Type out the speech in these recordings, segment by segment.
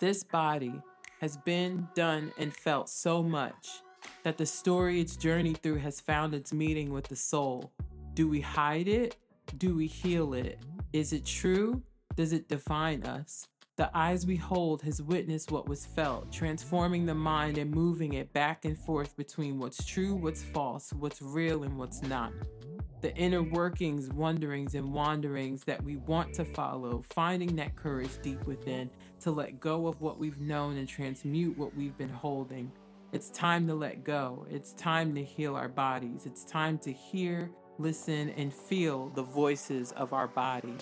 This body has been, done, and felt so much that the story it's journeyed through has found its meeting with the soul. Do we hide it? Do we heal it? Is it true? Does it define us? The eyes we hold has witnessed what was felt, transforming the mind and moving it back and forth between what's true, what's false, what's real, and what's not the inner workings, wonderings, and wanderings that we want to follow, finding that courage deep within to let go of what we've known and transmute what we've been holding. It's time to let go. It's time to heal our bodies. It's time to hear, listen, and feel the voices of our body.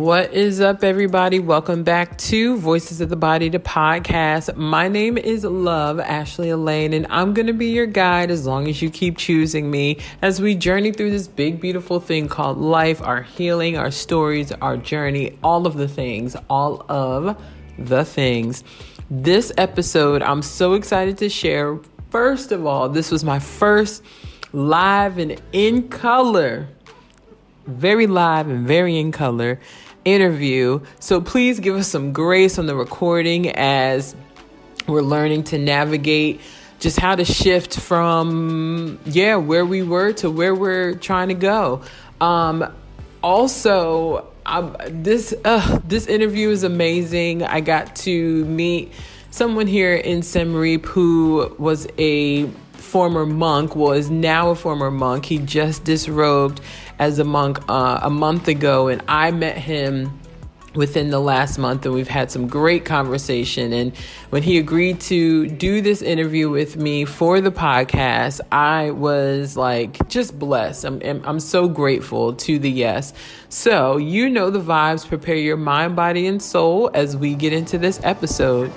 What is up, everybody? Welcome back to Voices of the Body, the podcast. My name is Love Ashley Elaine, and I'm going to be your guide as long as you keep choosing me as we journey through this big, beautiful thing called life, our healing, our stories, our journey, all of the things, all of the things. This episode, I'm so excited to share. First of all, this was my first live and in color very live and very in color interview. So please give us some grace on the recording as we're learning to navigate just how to shift from yeah where we were to where we're trying to go. Um, also, I, this uh, this interview is amazing. I got to meet someone here in Siem who was a former monk, was now a former monk. He just disrobed as a monk uh, a month ago, and I met him within the last month and we've had some great conversation. And when he agreed to do this interview with me for the podcast i was like just blessed. I'm, I'm so grateful to the yes. So you know the vibes. Prepare your mind body and soul as we get into this episode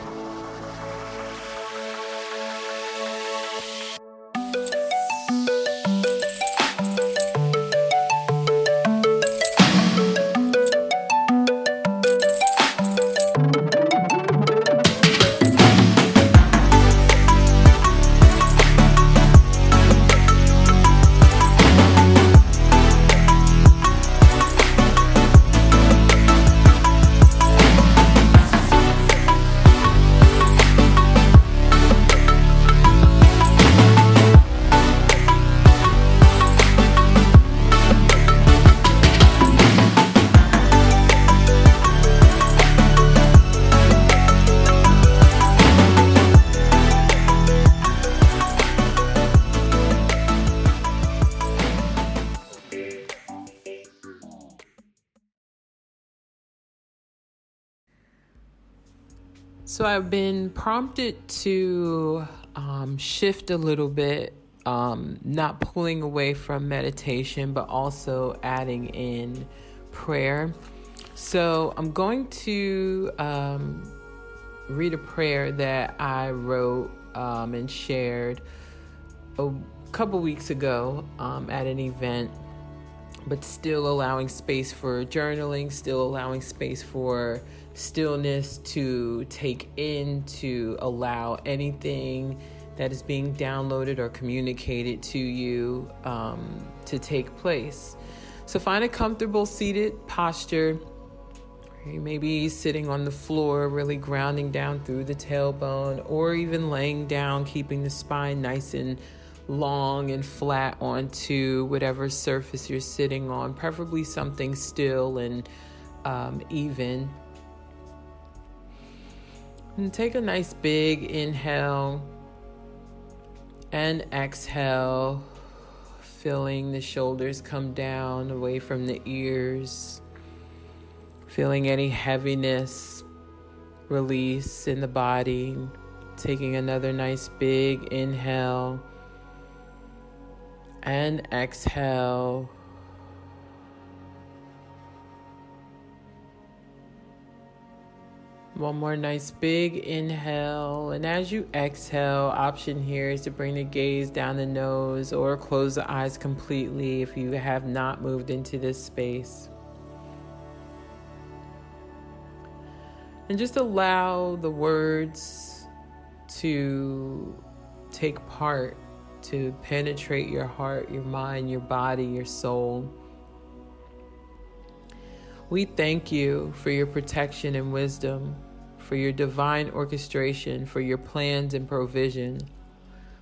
So I've been prompted to um, shift a little bit, um, not pulling away from meditation, but also adding in prayer. So I'm going to um, read a prayer that I wrote um, and shared a couple weeks ago um, at an event but still allowing space for journaling, still allowing space for stillness to take in, to allow anything that is being downloaded or communicated to you um, to take place. So find a comfortable seated posture. You may be sitting on the floor, really grounding down through the tailbone, or even laying down, keeping the spine nice and long and flat onto whatever surface you're sitting on, preferably something still and um, even. And take a nice big inhale and exhale, feeling the shoulders come down away from the ears, feeling any heaviness release in the body. Taking another nice big inhale and exhale. One more nice big inhale. And as you exhale, option here is to bring the gaze down the nose or close the eyes completely if you have not moved into this space. And just allow the words to take part, to penetrate your heart, your mind, your body, your soul. We thank you for your protection and wisdom, for your divine orchestration, for your plans and provision,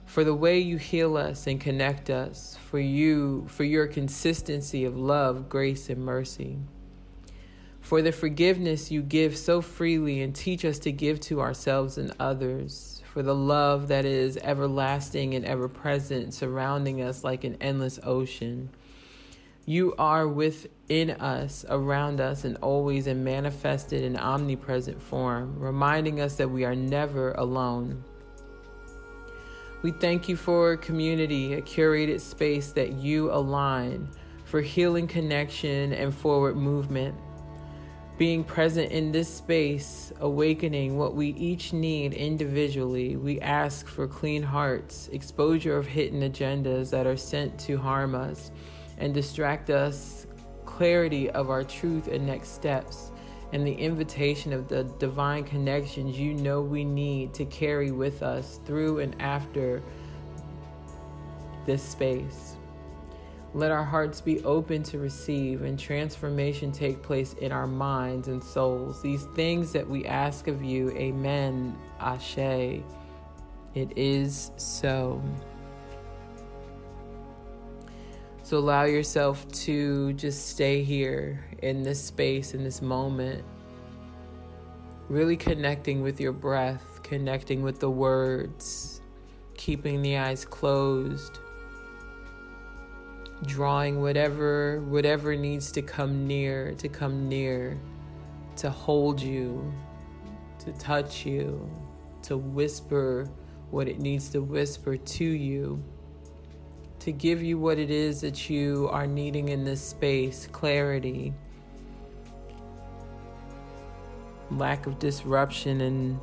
for the way you heal us and connect us, for you, for your consistency of love, grace, and mercy. For the forgiveness you give so freely and teach us to give to ourselves and others, for the love that is everlasting and ever present, surrounding us like an endless ocean you are within us, around us, and always in manifested and omnipresent form, reminding us that we are never alone. We thank you for community, a curated space that you align for healing connection and forward movement. Being present in this space, awakening what we each need individually, we ask for clean hearts, exposure of hidden agendas that are sent to harm us and distract us, clarity of our truth and next steps, and the invitation of the divine connections you know we need to carry with us through and after this space. Let our hearts be open to receive and transformation take place in our minds and souls. These things that we ask of you, Amen, Ashe. It is so. So allow yourself to just stay here in this space, in this moment. Really connecting with your breath, connecting with the words, keeping the eyes closed, drawing whatever whatever needs to come near, to come near, to hold you, to touch you, to whisper what it needs to whisper to you to give you what it is that you are needing in this space clarity, lack of disruption and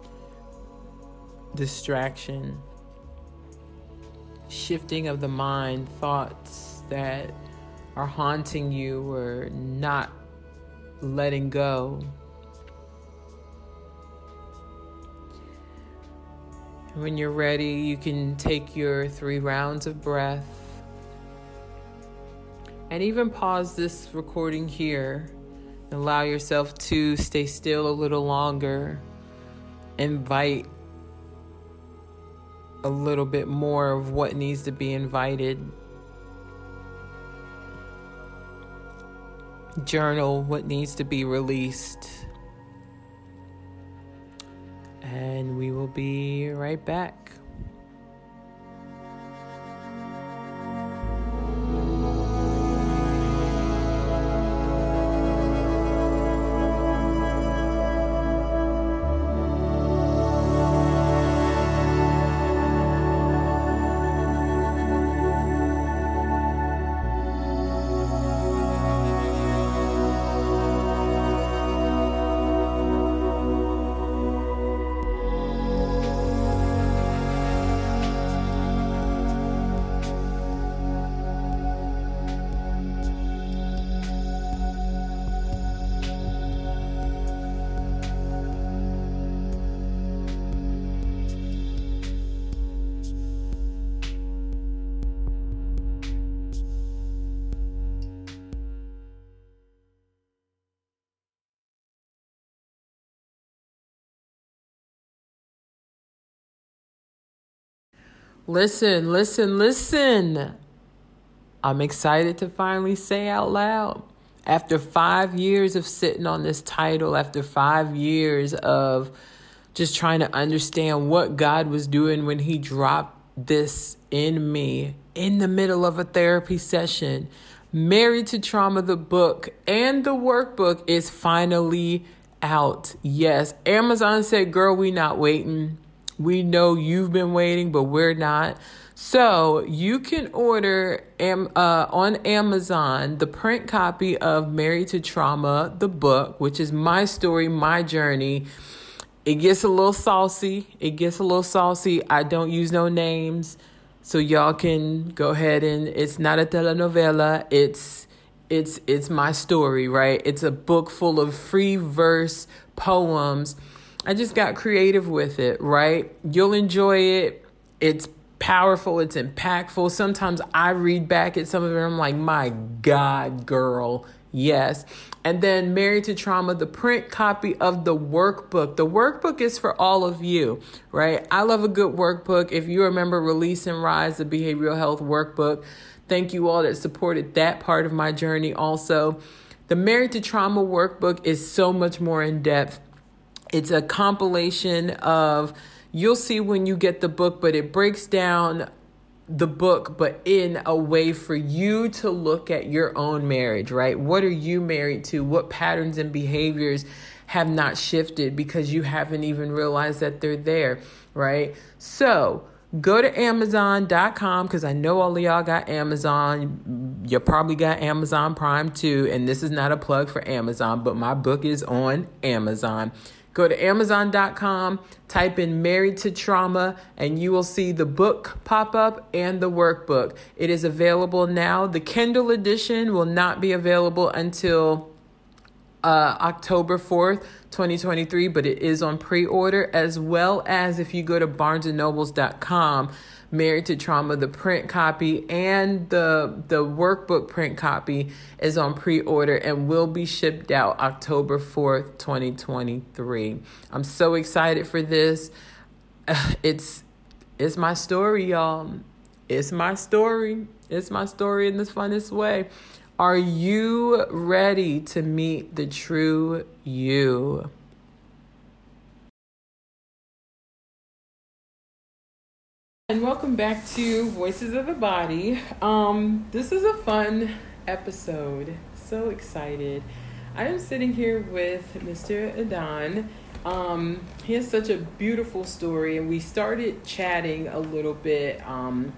distraction, shifting of the mind, thoughts that are haunting you or not letting go. When you're ready, you can take your three rounds of breath and even pause this recording here and allow yourself to stay still a little longer. Invite a little bit more of what needs to be invited. Journal what needs to be released. And we will be right back. Listen, listen, listen. I'm excited to finally say out loud. After five years of sitting on this title, after five years of just trying to understand what God was doing when He dropped this in me in the middle of a therapy session, Married to Trauma, the book and the workbook is finally out. Yes, Amazon said, Girl, we not waiting. We know you've been waiting, but we're not. So you can order am, uh, on Amazon the print copy of Married to Trauma, the book, which is my story, my journey. it gets a little saucy. It gets a little saucy. I don't use no names. So y'all can go ahead and it's not a telenovela. It's it's it's my story, right? It's a book full of free verse poems. I just got creative with it, right? You'll enjoy it. It's powerful, it's impactful. Sometimes I read back at some of it, I'm like, my God, girl, yes. And then Married to Trauma, the print copy of the workbook. The workbook is for all of you, right? I love a good workbook. If you remember Release and Rise, the behavioral health workbook, thank you all that supported that part of my journey also. The Married to Trauma workbook is so much more in depth. It's a compilation of, you'll see when you get the book, but it breaks down the book, but in a way for you to look at your own marriage, right? What are you married to? What patterns and behaviors have not shifted because you haven't even realized that they're there, right? So, go to amazon.com because I know all of y'all got Amazon. You probably got Amazon Prime too. And this is not a plug for Amazon, but my book is on Amazon. Go to Amazon.com, type in Married to Trauma, and you will see the book pop up and the workbook. It is available now. The Kindle edition will not be available until uh, October 4th, 2023, but it is on pre order, as well as if you go to barnesandnobles.com Married to Trauma, the print copy and the the workbook print copy is on pre-order and will be shipped out October 4th, 2023. I'm so excited for this. It's it's my story, y'all. It's my story. It's my story in the funnest way. Are you ready to meet the true you? And welcome back to Voices of the Body. Um, this is a fun episode. So excited. I am sitting here with Mr. Idan. Um, he has such a beautiful story, and we started chatting a little bit. Um,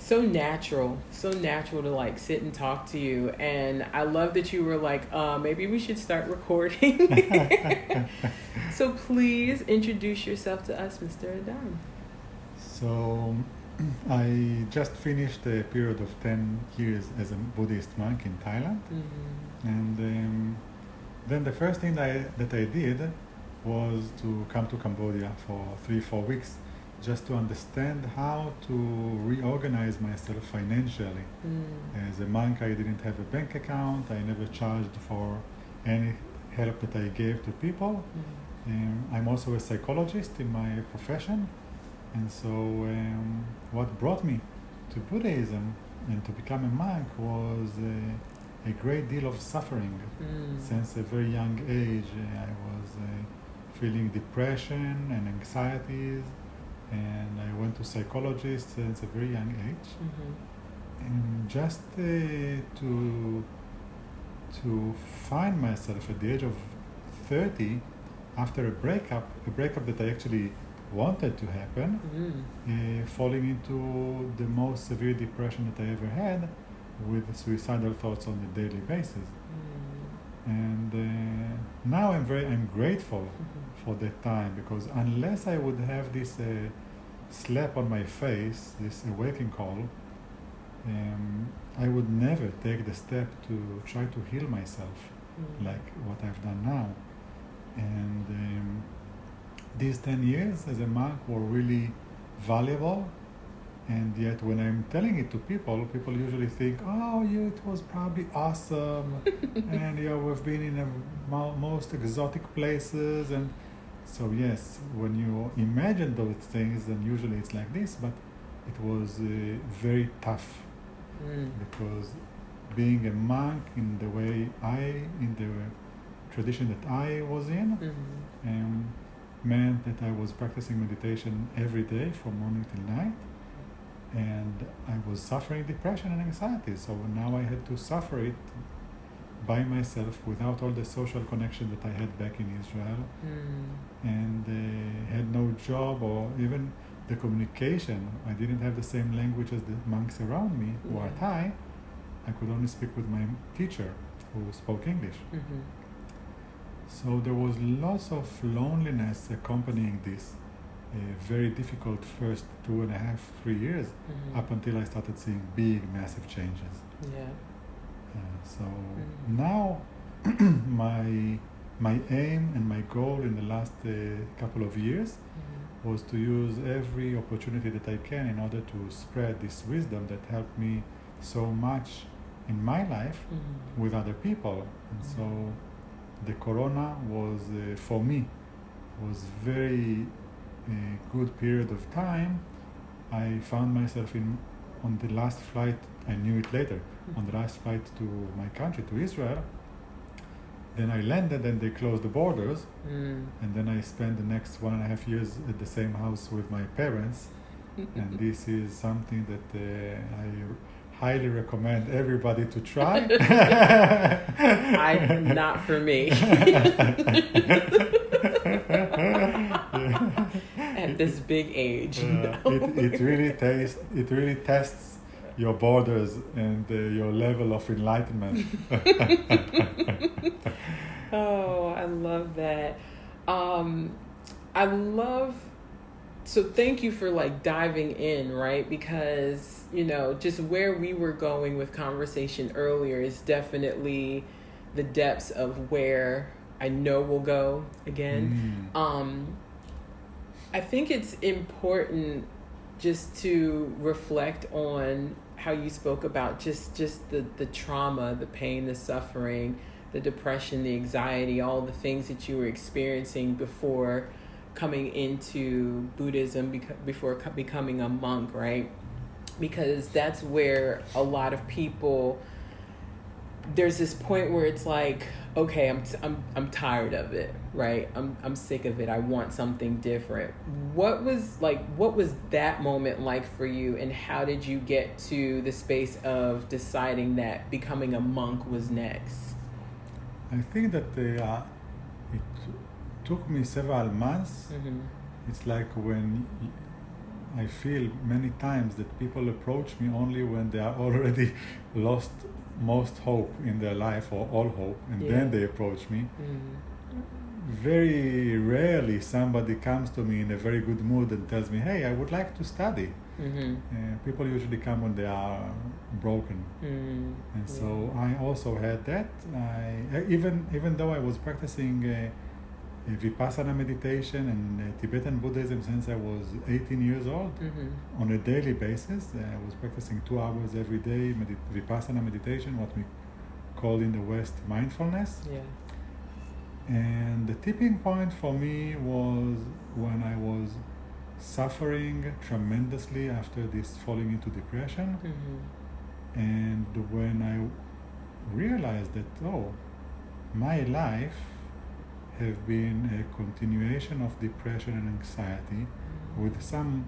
so natural, so natural to like sit and talk to you. And I love that you were like, uh, maybe we should start recording. so please introduce yourself to us, Mr. Idan. So I just finished a period of 10 years as a Buddhist monk in Thailand. Mm-hmm. And um, then the first thing that I, that I did was to come to Cambodia for three, four weeks just to understand how to reorganize myself financially. Mm. As a monk, I didn't have a bank account, I never charged for any help that I gave to people. Mm. Um, I'm also a psychologist in my profession. And so, um, what brought me to Buddhism and to become a monk was a, a great deal of suffering. Mm. Since a very young age, uh, I was uh, feeling depression and anxieties, and I went to psychologists since a very young age. Mm-hmm. And just uh, to to find myself at the age of 30 after a breakup, a breakup that I actually wanted to happen, mm. uh, falling into the most severe depression that I ever had with suicidal thoughts on a daily basis. Mm. And uh, now I'm very I'm grateful mm-hmm. for that time because unless I would have this uh, slap on my face, this awakening call, um, I would never take the step to try to heal myself mm. like what I've done now. And um, these 10 years as a monk were really valuable. And yet when i'm telling it to people people usually think oh you it was probably awesome. And yeah, we've been in the most exotic places. And so yes when you imagine those things then usually it's like this. But it was uh, very tough. Mm. because being a monk in the way i in the tradition that i was in. Mm-hmm. um, meant that I was practicing meditation every day from morning till night. And I was suffering depression and anxiety. So now I had to suffer it by myself without all the social connection that I had back in Israel. Mm. And uh, had no job or even the communication. I didn't have the same language as the monks around me who yeah. are Thai. I could only speak with my teacher who spoke English. Mm-hmm. So there was lots of loneliness accompanying this. A very difficult first two and a half, three years, Mhm. up until I started seeing big, massive changes. Yeah. Uh, so Mhm. now, my my aim and my goal in the last uh, couple of years Mhm. was to use every opportunity that I can in order to spread this wisdom that helped me so much in my life Mhm. with other people. And so the corona was uh, for me was very uh, good period of time. I found myself in on the last flight. I knew it later. On the last flight to my country, to Israel. Then I landed, and they closed the borders. Mm. And then I spent the next one and a half years at the same house with my parents. and this is something that uh, I highly recommend everybody to try. I not for me. At this big age. Uh, no. it, it really tastes, it really tests your borders and uh, your level of enlightenment. Oh, I love that. Um, I love. So thank you for like diving in, right? Because you know, just where we were going with conversation earlier is definitely the depths of where I know we'll go again. Mm. Um, I think it's important just to reflect on how you spoke about just just the the trauma, the pain, the suffering, the depression, the anxiety, all the things that you were experiencing before coming into Buddhism, before co- becoming a monk, right? Because that's where a lot of people there's this point where it's like okay I'm, t- I'm i'm tired of it right? I'm i'm sick of it. I want something different. What was like what was that moment like for you and how did you get to the space of deciding that becoming a monk was next? I think that the uh, took me several months. mm-hmm. It's like when I feel many times that people approach me only when they are already lost most hope in their life or all hope, and Yeah. then they approach me. Mm-hmm. Very rarely somebody comes to me in a very good mood and tells me, "Hey, I would like to study." Mm-hmm. Uh, people usually come when they are broken. Mm-hmm. And so I also had that. I even even though I was practicing uh, vipassana meditation and uh, Tibetan Buddhism since I was 18 years old mm-hmm. on a daily basis. Uh, I was practicing two hours every day vipassana meditation, what we call in the West mindfulness. yeah And the tipping point for me was when I was suffering tremendously after this falling into depression. mm-hmm. And when I realized that, oh, my life have been a continuation of depression and anxiety with some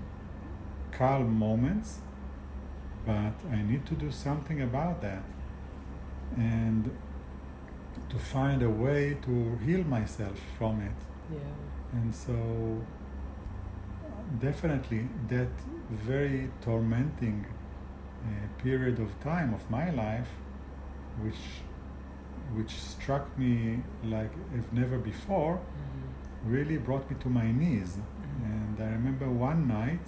calm moments, but I need to do something about that. And to find a way to heal myself from it. yeah And so, definitely, that very tormenting uh, period of time of my life, which which struck me like if never before, mm-hmm. really brought me to my knees. And I remember one night,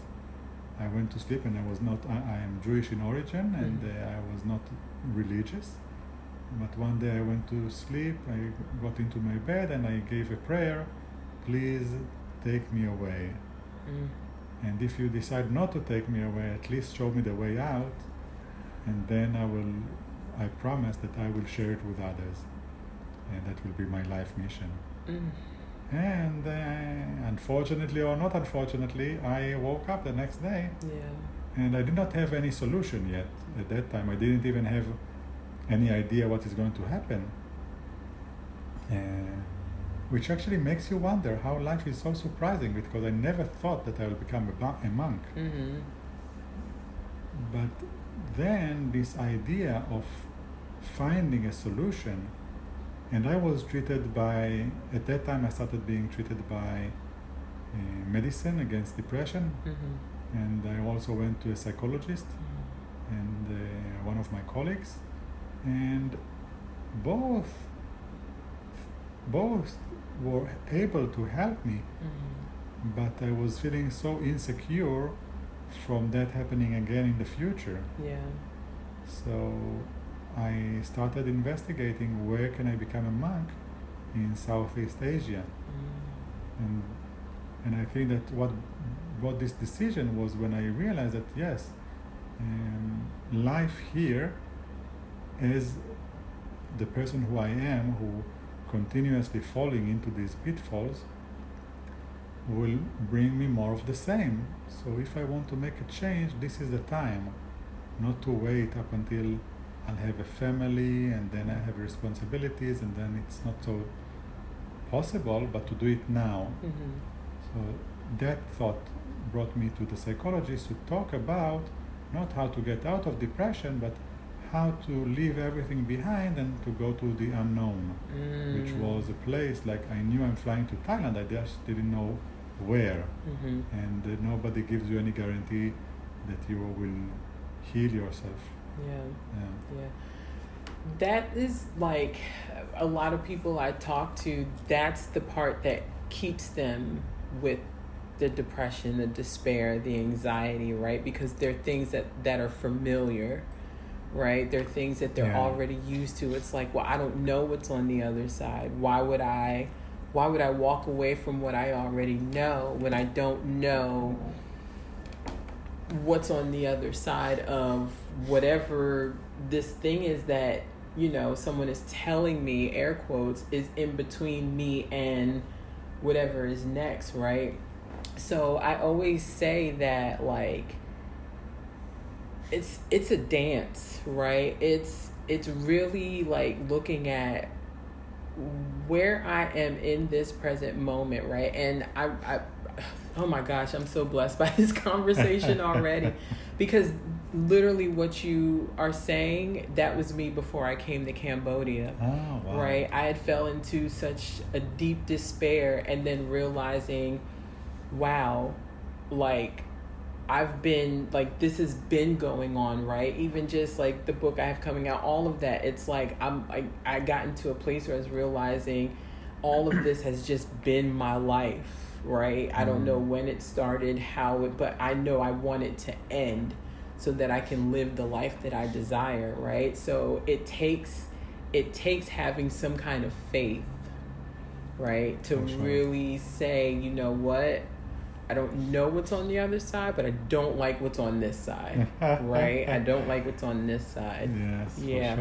I went to sleep, and I was not. I, I am Jewish in origin, and Mhm. uh, I was not religious. But one day I went to sleep. I got into my bed and I gave a prayer. Please take me away. Mm. And if you decide not to take me away, at least show me the way out. And then I will, I promise that I will share it with others. And that will be my life mission. Mm. And uh, unfortunately or not unfortunately, I woke up the next day yeah and I did not have any solution yet. At that time, I didn't even have any idea what is going to happen. Uh, which actually makes you wonder how life is so surprising because I never thought that I will become a, a monk. mm-hmm. But then this idea of finding a solution, and I was treated by, at that time, I started being treated by uh, medicine against depression, Mm-hmm. and I also went to a psychologist and uh, one of my colleagues, and both both were able to help me, Mm-hmm. but I was feeling so insecure from that happening again in the future. Yeah. So I started investigating where can I become a monk in Southeast Asia. Mm. And, and I think that what brought this decision was when I realized that yes, um, life here is the person who I am, who continuously falling into these pitfalls, will bring me more of the same. So if I want to make a change, this is the time, not to wait up until I'll have a family and then I have responsibilities and then it's not so possible, but to do it now. Mm-hmm. So that thought brought me to the psychologist to talk about not how to get out of depression, but how to leave everything behind and to go to the unknown, which Mm. was a place like I knew I'm flying to Thailand, I just didn't know where, Mm-hmm. and uh, nobody gives you any guarantee that you will heal yourself. Yeah. Yeah. Yeah. That is like a lot of people I talk to, that's the part that keeps them with the depression, the despair, the anxiety, right? Because they're things that, that are familiar, right? They're things that they're Yeah. already used to. It's like, well, I don't know what's on the other side. Why would I why would I walk away from what I already know when I don't know what's on the other side of whatever this thing is that you know someone is telling me air quotes is in between me and whatever is next right? So i always say that like it's it's a dance right? It's it's really like looking at where I am in this present moment, right? And I, I, oh my gosh, I'm so blessed by this conversation already, because literally what you are saying, that was me before I came to Cambodia. Oh, wow. Right, I had fell into such a deep despair, and then realizing, wow, like I've been like this has been going on, right? Even just like the book I have coming out, all of that. It's like I'm I, I got into a place where I was realizing all of this has just been my life, right? I don't know mm. when it started, how it but I know I want it to end so that I can live the life that I desire, right? So it takes it takes having some kind of faith, right? To sure. really say, you know what? I don't know what's on the other side, but I don't like what's on this side, right? I don't like what's on this side. Yes, Yeah. for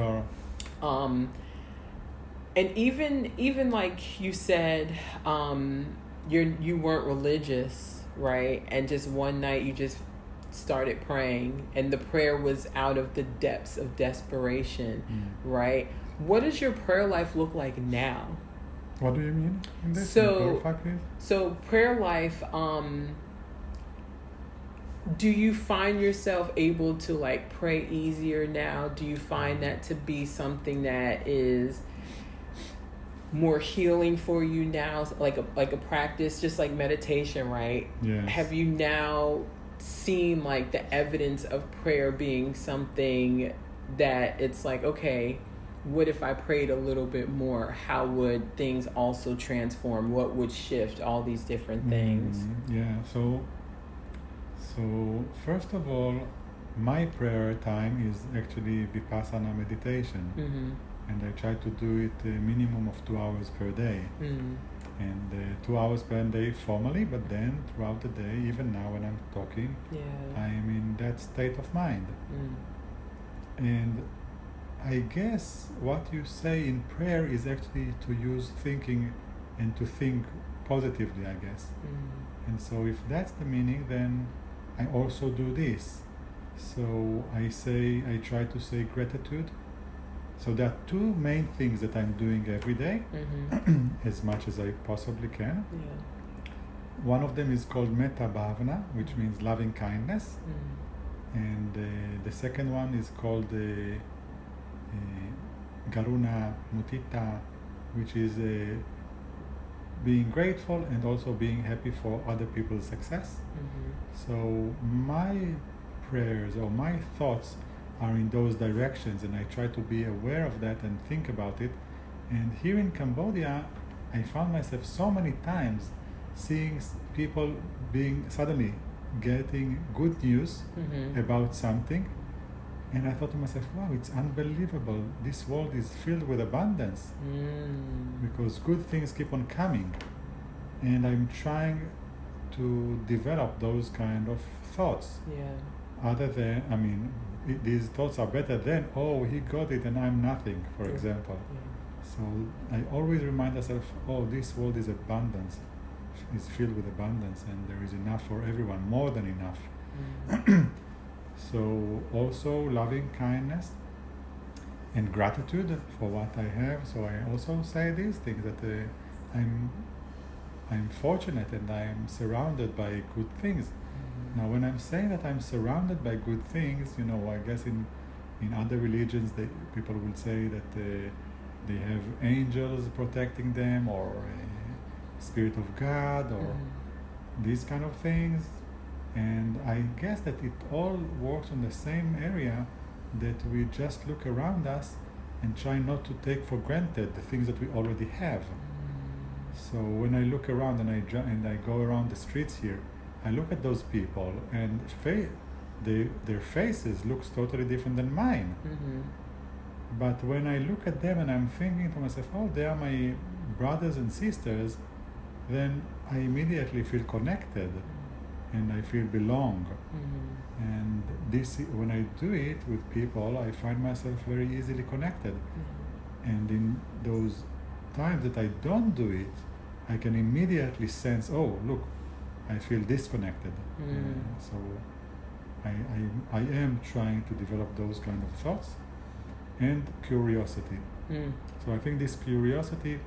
sure. Um, and even even like you said, um, you're you weren't religious, right? And just one night you just started praying, and the prayer was out of the depths of desperation, Mm. right? What does your prayer life look like now? What do you mean this? So- Can you clarify, please? So prayer life, um, do you find yourself able to like pray easier now? Do you find that to be something that is more healing for you now, like a like a practice, just like meditation, right? Yes. Have you now seen like the evidence of prayer being something that it's like, okay, what if I prayed a little bit more? How would things also transform? What would shift? All these different things. Mm, yeah. So, so first of all, my prayer time is actually vipassana meditation, Mm-hmm. and I try to do it a minimum of two hours per day, Mm. and uh, two hours per day formally, but then throughout the day, even now when I'm talking, Yeah. I am in that state of mind. Mm. And I guess what you say in prayer is actually to use thinking and to think positively, I guess. Mm. And so, if that's the meaning, then I also do this. So, I say, I try to say gratitude. So, there are two main things that I'm doing every day, Mm-hmm. as much as I possibly can. Yeah. One of them is called Metta Bhavana, which means loving kindness. Mm. And uh, the second one is called uh, uh, Karuna Mudita, which is uh, being grateful and also being happy for other people's success. Mm-hmm. So my prayers or my thoughts are in those directions, and I try to be aware of that and think about it. And here in Cambodia, I found myself so many times seeing people being suddenly getting good news Mhm. about something. And I thought to myself, wow, it's unbelievable. This world is filled with abundance Mm. because good things keep on coming. And I'm trying to develop those kind of thoughts. Yeah. Other than, I mean, i these thoughts are better than, oh, he got it and I'm nothing, for Yeah. example. Yeah. So I always remind myself, oh, this world is abundance, is filled with abundance, and there is enough for everyone, more than enough. Mm. So also loving kindness and gratitude for what I have. So I also say these things that uh, I'm I'm fortunate and I'm surrounded by good things. Mm. Now, when I'm saying that I'm surrounded by good things, you know, I guess in in other religions, they, people will say that uh, they have angels protecting them or a spirit of God or Mm. these kind of things. And I guess that it all works on the same area that we just look around us and try not to take for granted the things that we already have. So when I look around and I ju- and I go around the streets here, I look at those people and fa- they, their faces looks totally different than mine. Mhm. But when I look at them and I'm thinking to myself, oh, they are my brothers and sisters, then I immediately feel connected and I feel belong. Mhm. And this, when I do it with people, I find myself very easily connected. Yeah. And in those times that I don't do it, I can immediately sense, oh, look, I feel disconnected. Mm. Uh, so I, I, I am trying to develop those kind of thoughts and curiosity. Mm. So I think this curiosity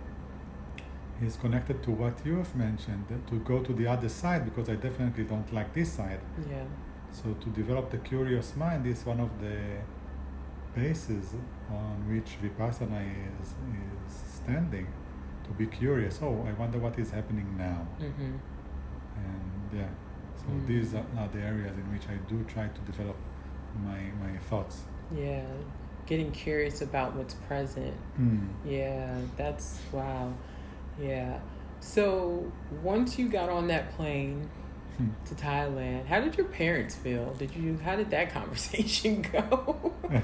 is connected to what you have mentioned, to go to the other side because I definitely don't like this side. Yeah. So to develop the curious mind is one of the bases on which vipassana is, is standing. To be curious. Oh, I wonder what is happening now. Mhm. And yeah, so Mm. these are, are the areas in which I do try to develop my my thoughts. Yeah. Getting curious about what's present. Mm. Yeah, that's wow. Yeah. So once you got on that plane Hmm. to Thailand, how did your parents feel? Did you how did that conversation go?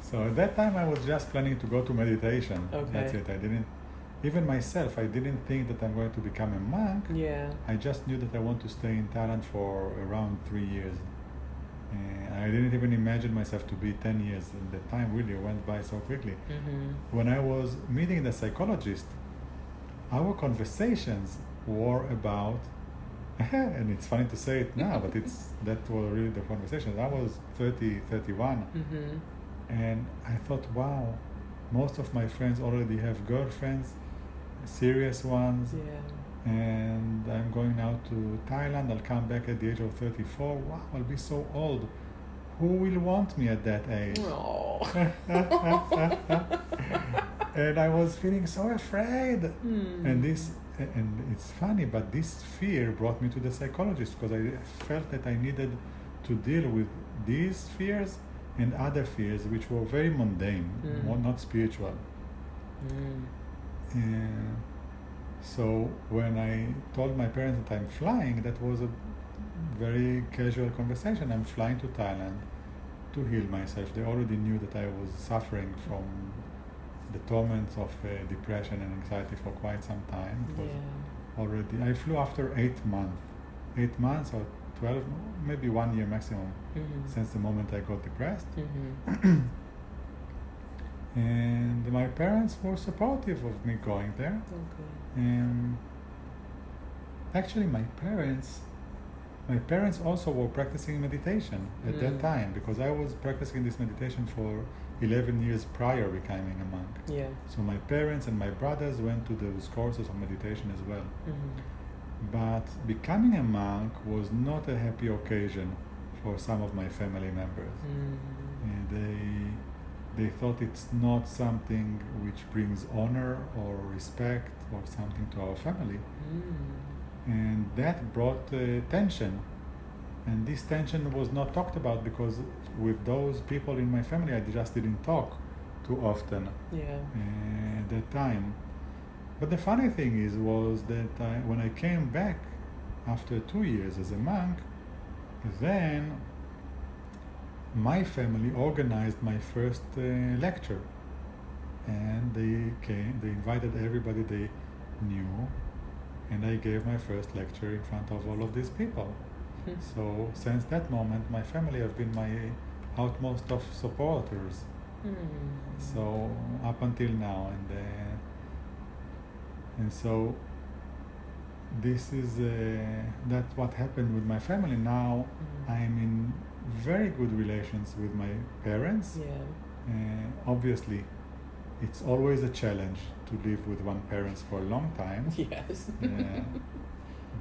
so at that time I was just planning to go to meditation. Okay. That's it. I didn't even myself I didn't think that I'm going to become a monk. yeah. I just knew that I want to stay in Thailand for around three years. And I didn't even imagine myself to be 10 years, and the time really went by so quickly. Mhm. When I was meeting the psychologist, our conversations were about, and it's funny to say it now, but it's that was really the conversation. I was 30, 31, Mhm. and I thought, wow, most of my friends already have girlfriends, serious ones, Yeah. and I'm going now to Thailand. I'll come back at the age of 34. Wow, I'll be so old. Who will want me at that age? And I was feeling so afraid. Hmm. And this, and it's funny, but this fear brought me to the psychologist because I felt that I needed to deal with these fears and other fears which were very mundane, Mm. not spiritual. Mm. Uh, so when I told my parents that I'm flying, that was a very casual conversation. I'm flying to Thailand to heal myself. They already knew that I was suffering from the torments of uh, depression and anxiety for quite some time. It was Yeah. already. I flew after eight months, eight months or twelve, maybe one year maximum Mhm. since the moment I got depressed. Mhm. And my parents were supportive of me going there. Okay. Um, actually, my parents, my parents also were practicing meditation at that Mm. time because I was practicing this meditation for 11 years prior becoming a monk. Yeah. So my parents and my brothers went to those courses of meditation as well. Mhm. But becoming a monk was not a happy occasion for some of my family members. Mm. And they they thought it's not something which brings honor or respect or something to our family Mm. and that brought uh, tension and this tension was not talked about because with those people in my family i just didn't talk too often Yeah. at that time but the funny thing is, was that I, when I came back after two years as a monk, then my family organized my first uh, lecture, and they came. They invited everybody they knew, and I gave my first lecture in front of all of these people. Hmm. So since that moment, my family have been my utmost of supporters. Hmm. So up until now, and uh, and so this is uh, that's what happened with my family. Now Mhm. I'm in very good relations with my parents. Yeah. Uh, obviously, it's always a challenge to live with one parents for a long time. Yes.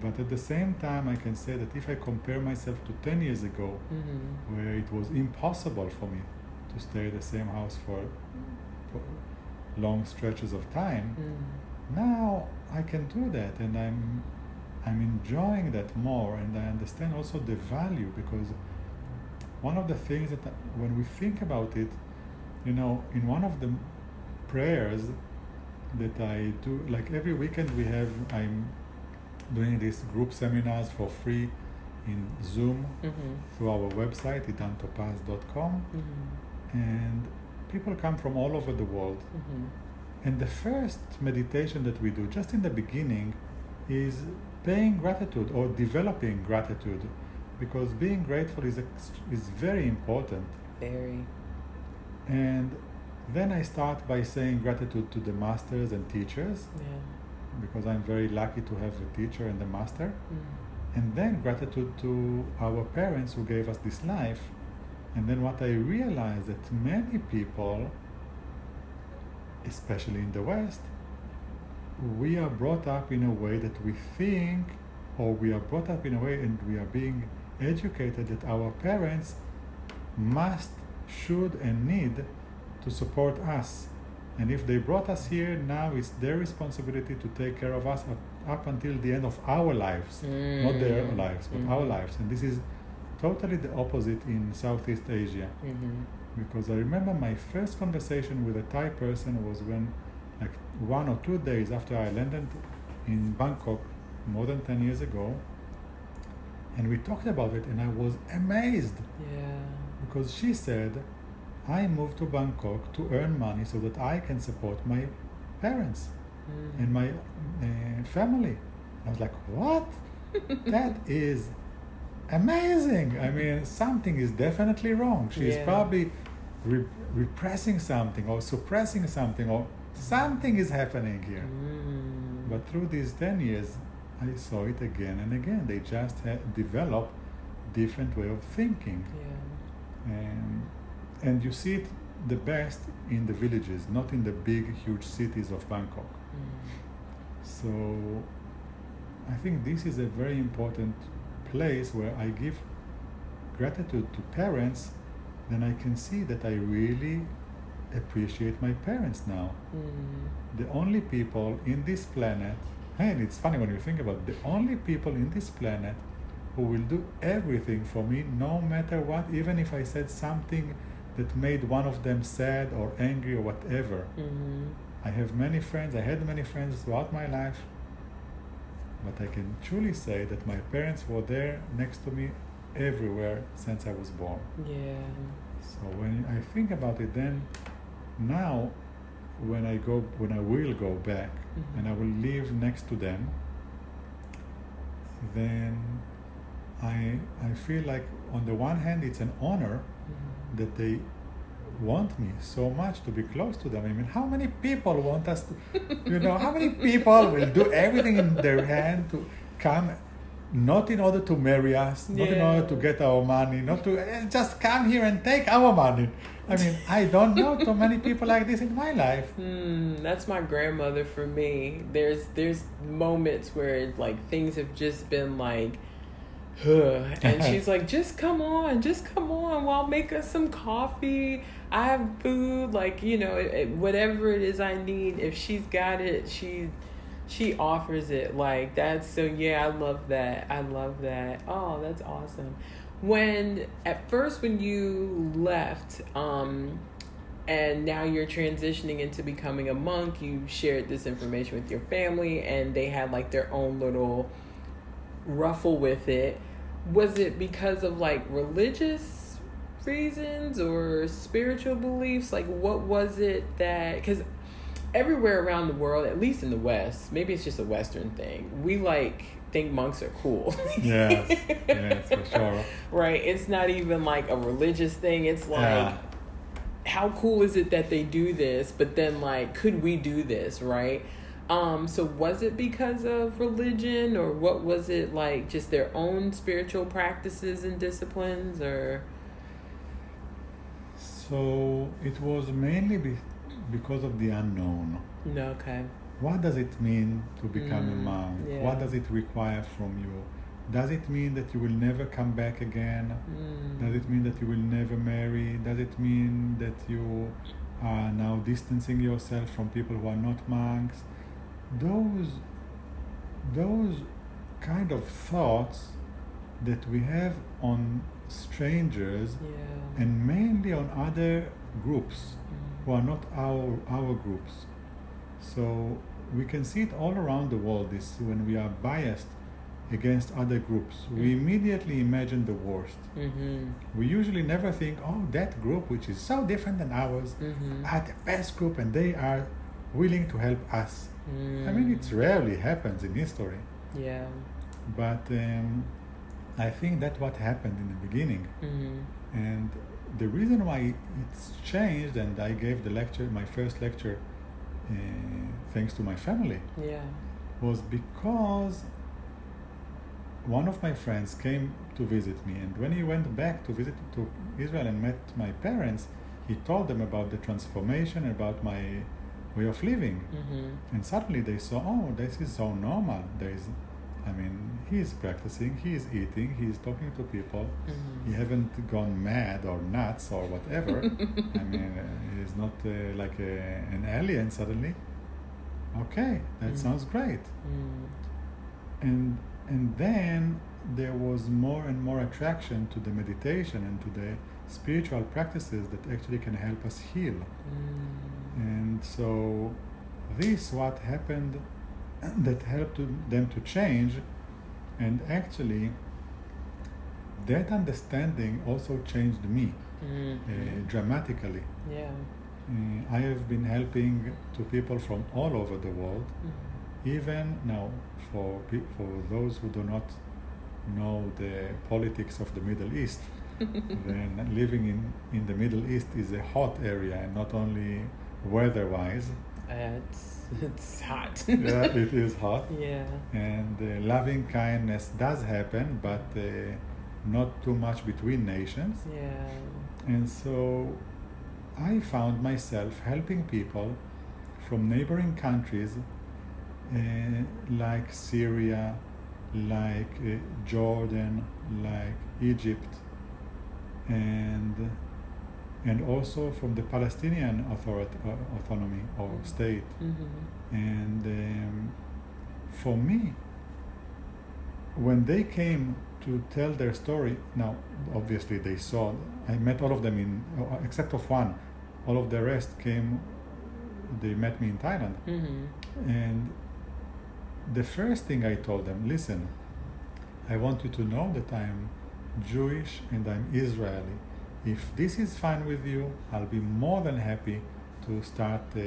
But at the same time, I can say that if I compare myself to 10 years ago, hmm where it was impossible for me to stay at the same house for, for long stretches of time, Mm. now I can do that and I'm I'm enjoying that more and I understand also the value because one of the things that when we think about it, you know, in one of the prayers that I do, like every weekend we have, I'm doing these group seminars for free in Zoom hmm through our website, idantopaz.com, hmm and people come from all over the world. hmm And the first meditation that we do, just in the beginning, is paying gratitude or developing gratitude, because being grateful is ex- is very important. Very. And then I start by saying gratitude to the masters and teachers, Yeah. Because I'm very lucky to have a teacher and a master. Mm. And then gratitude to our parents who gave us this life. And then what I realized that many people, especially in the West, we are brought up in a way that we think, or we are brought up in a way and we are being educated that our parents must, should, and need to support us. And if they brought us here, now it's their responsibility to take care of us up, up until the end of our lives not their Mm. lives, but Mhm. our lives. And this is totally the opposite in Southeast Asia. Mhm. Because I remember my first conversation with a Thai person was when, like one or two days after I landed in Bangkok more than 10 years ago, and we talked about it, and I was amazed Yeah. because she said, I moved to Bangkok to earn money so that I can support my parents Mm. and my uh, family. I was like, what? that is amazing. I mean, something is definitely wrong. She's Yeah. probably re- repressing something or suppressing something or something is happening here. Mm. But through these 10 years, I saw it again and again. They just develop different way of thinking. Yeah. And, and you see it the best in the villages, not in the big, huge cities of Bangkok. Mm. So I think this is a very important place where I give gratitude to parents, then I can see that I really appreciate my parents now. Mm. The only people in this planet, and it's funny when you think about it, the only people in this planet who will do everything for me no matter what, even if I said something that made one of them sad or angry or whatever. Mhm. I have many friends, I had many friends throughout my life, but I can truly say that my parents were there next to me everywhere since I was born. Yeah. So when I think about it, then now when I go, when I will go back Mhm. and I will live next to them, then I I feel like on the one hand it's an honor Mhm. that they want me so much to be close to them. I mean, how many people want us to, you know, how many people will do everything in their hand to come, not in order to marry us, not in order to get our money, not to eh, just come here and take our money. I mean, I don't know too many people like this in my life. Hmm, that's my grandmother for me. There's there's moments where like things have just been like and she's like, just come on, just come on. Well, I'll make us some coffee. I have food, like you know, it, it- whatever it is I need. If she's got it, she she offers it. Like that's so. Yeah, I love that. I love that. Oh, that's awesome. When at first when you left, um, and now you're transitioning into becoming a monk. You shared this information with your family, and they had like their own little ruffle with it. Was it because of like religious reasons or spiritual beliefs? Like, what was it that because everywhere around the world, at least in the West, maybe it's just a Western thing. We like think monks are cool. yes, yes, for sure. Right. It's not even like a religious thing. It's like, yeah. how cool is it that they do this? But then, like, could we do this? Right. Um, so was it because of religion or what was it like just their own spiritual practices and disciplines or so it was mainly be- because of the unknown. No, okay. What does it mean to become mm, a monk? Yeah. What does it require from you? Does it mean that you will never come back again? Mm. Does it mean that you will never marry? Does it mean that you are now distancing yourself from people who are not monks? Those, those kind of thoughts that we have on strangers yeah. and mainly on other groups who are not our, our groups. So we can see it all around the world this when we are biased against other groups mm-hmm. we immediately imagine the worst mm-hmm. we usually never think oh that group which is so different than ours mm-hmm. are the best group and they are willing to help us i mean it mm. rarely happens in history yeah but um, i think that's what happened in the beginning mm-hmm. and the reason why it's changed, and I gave the lecture, my first lecture, uh, thanks to my family, yeah. was because one of my friends came to visit me, and when he went back to visit to Israel and met my parents, he told them about the transformation, about my way of living, mm-hmm. and suddenly they saw, oh, this is so normal. There is I mean, he's practicing, he's eating, he's talking to people. Mm-hmm. He haven't gone mad or nuts or whatever. I mean, uh, he's not uh, like a, an alien suddenly. Okay, that mm. sounds great. Mm. And and then there was more and more attraction to the meditation and to the spiritual practices that actually can help us heal. Mm. And so this what happened that helped them to change and actually that understanding also changed me mm-hmm. uh, dramatically yeah uh, i have been helping to people from all over the world mm-hmm. even now for for those who do not know the politics of the middle east then living in in the middle east is a hot area and not only weather wise it's it's hot. yeah, it is hot. Yeah. And uh, loving kindness does happen, but uh, not too much between nations. Yeah. And so I found myself helping people from neighboring countries uh, like Syria, like uh, Jordan, like Egypt, and and also from the Palestinian authority, uh, autonomy or mm-hmm. state. Mm-hmm. And um, for me, when they came to tell their story, now obviously they saw, I met all of them in, uh, except of one, all of the rest came, they met me in Thailand. Mm-hmm. And the first thing I told them, listen, I want you to know that I'm Jewish and I'm Israeli if this is fine with you, I'll be more than happy to start uh,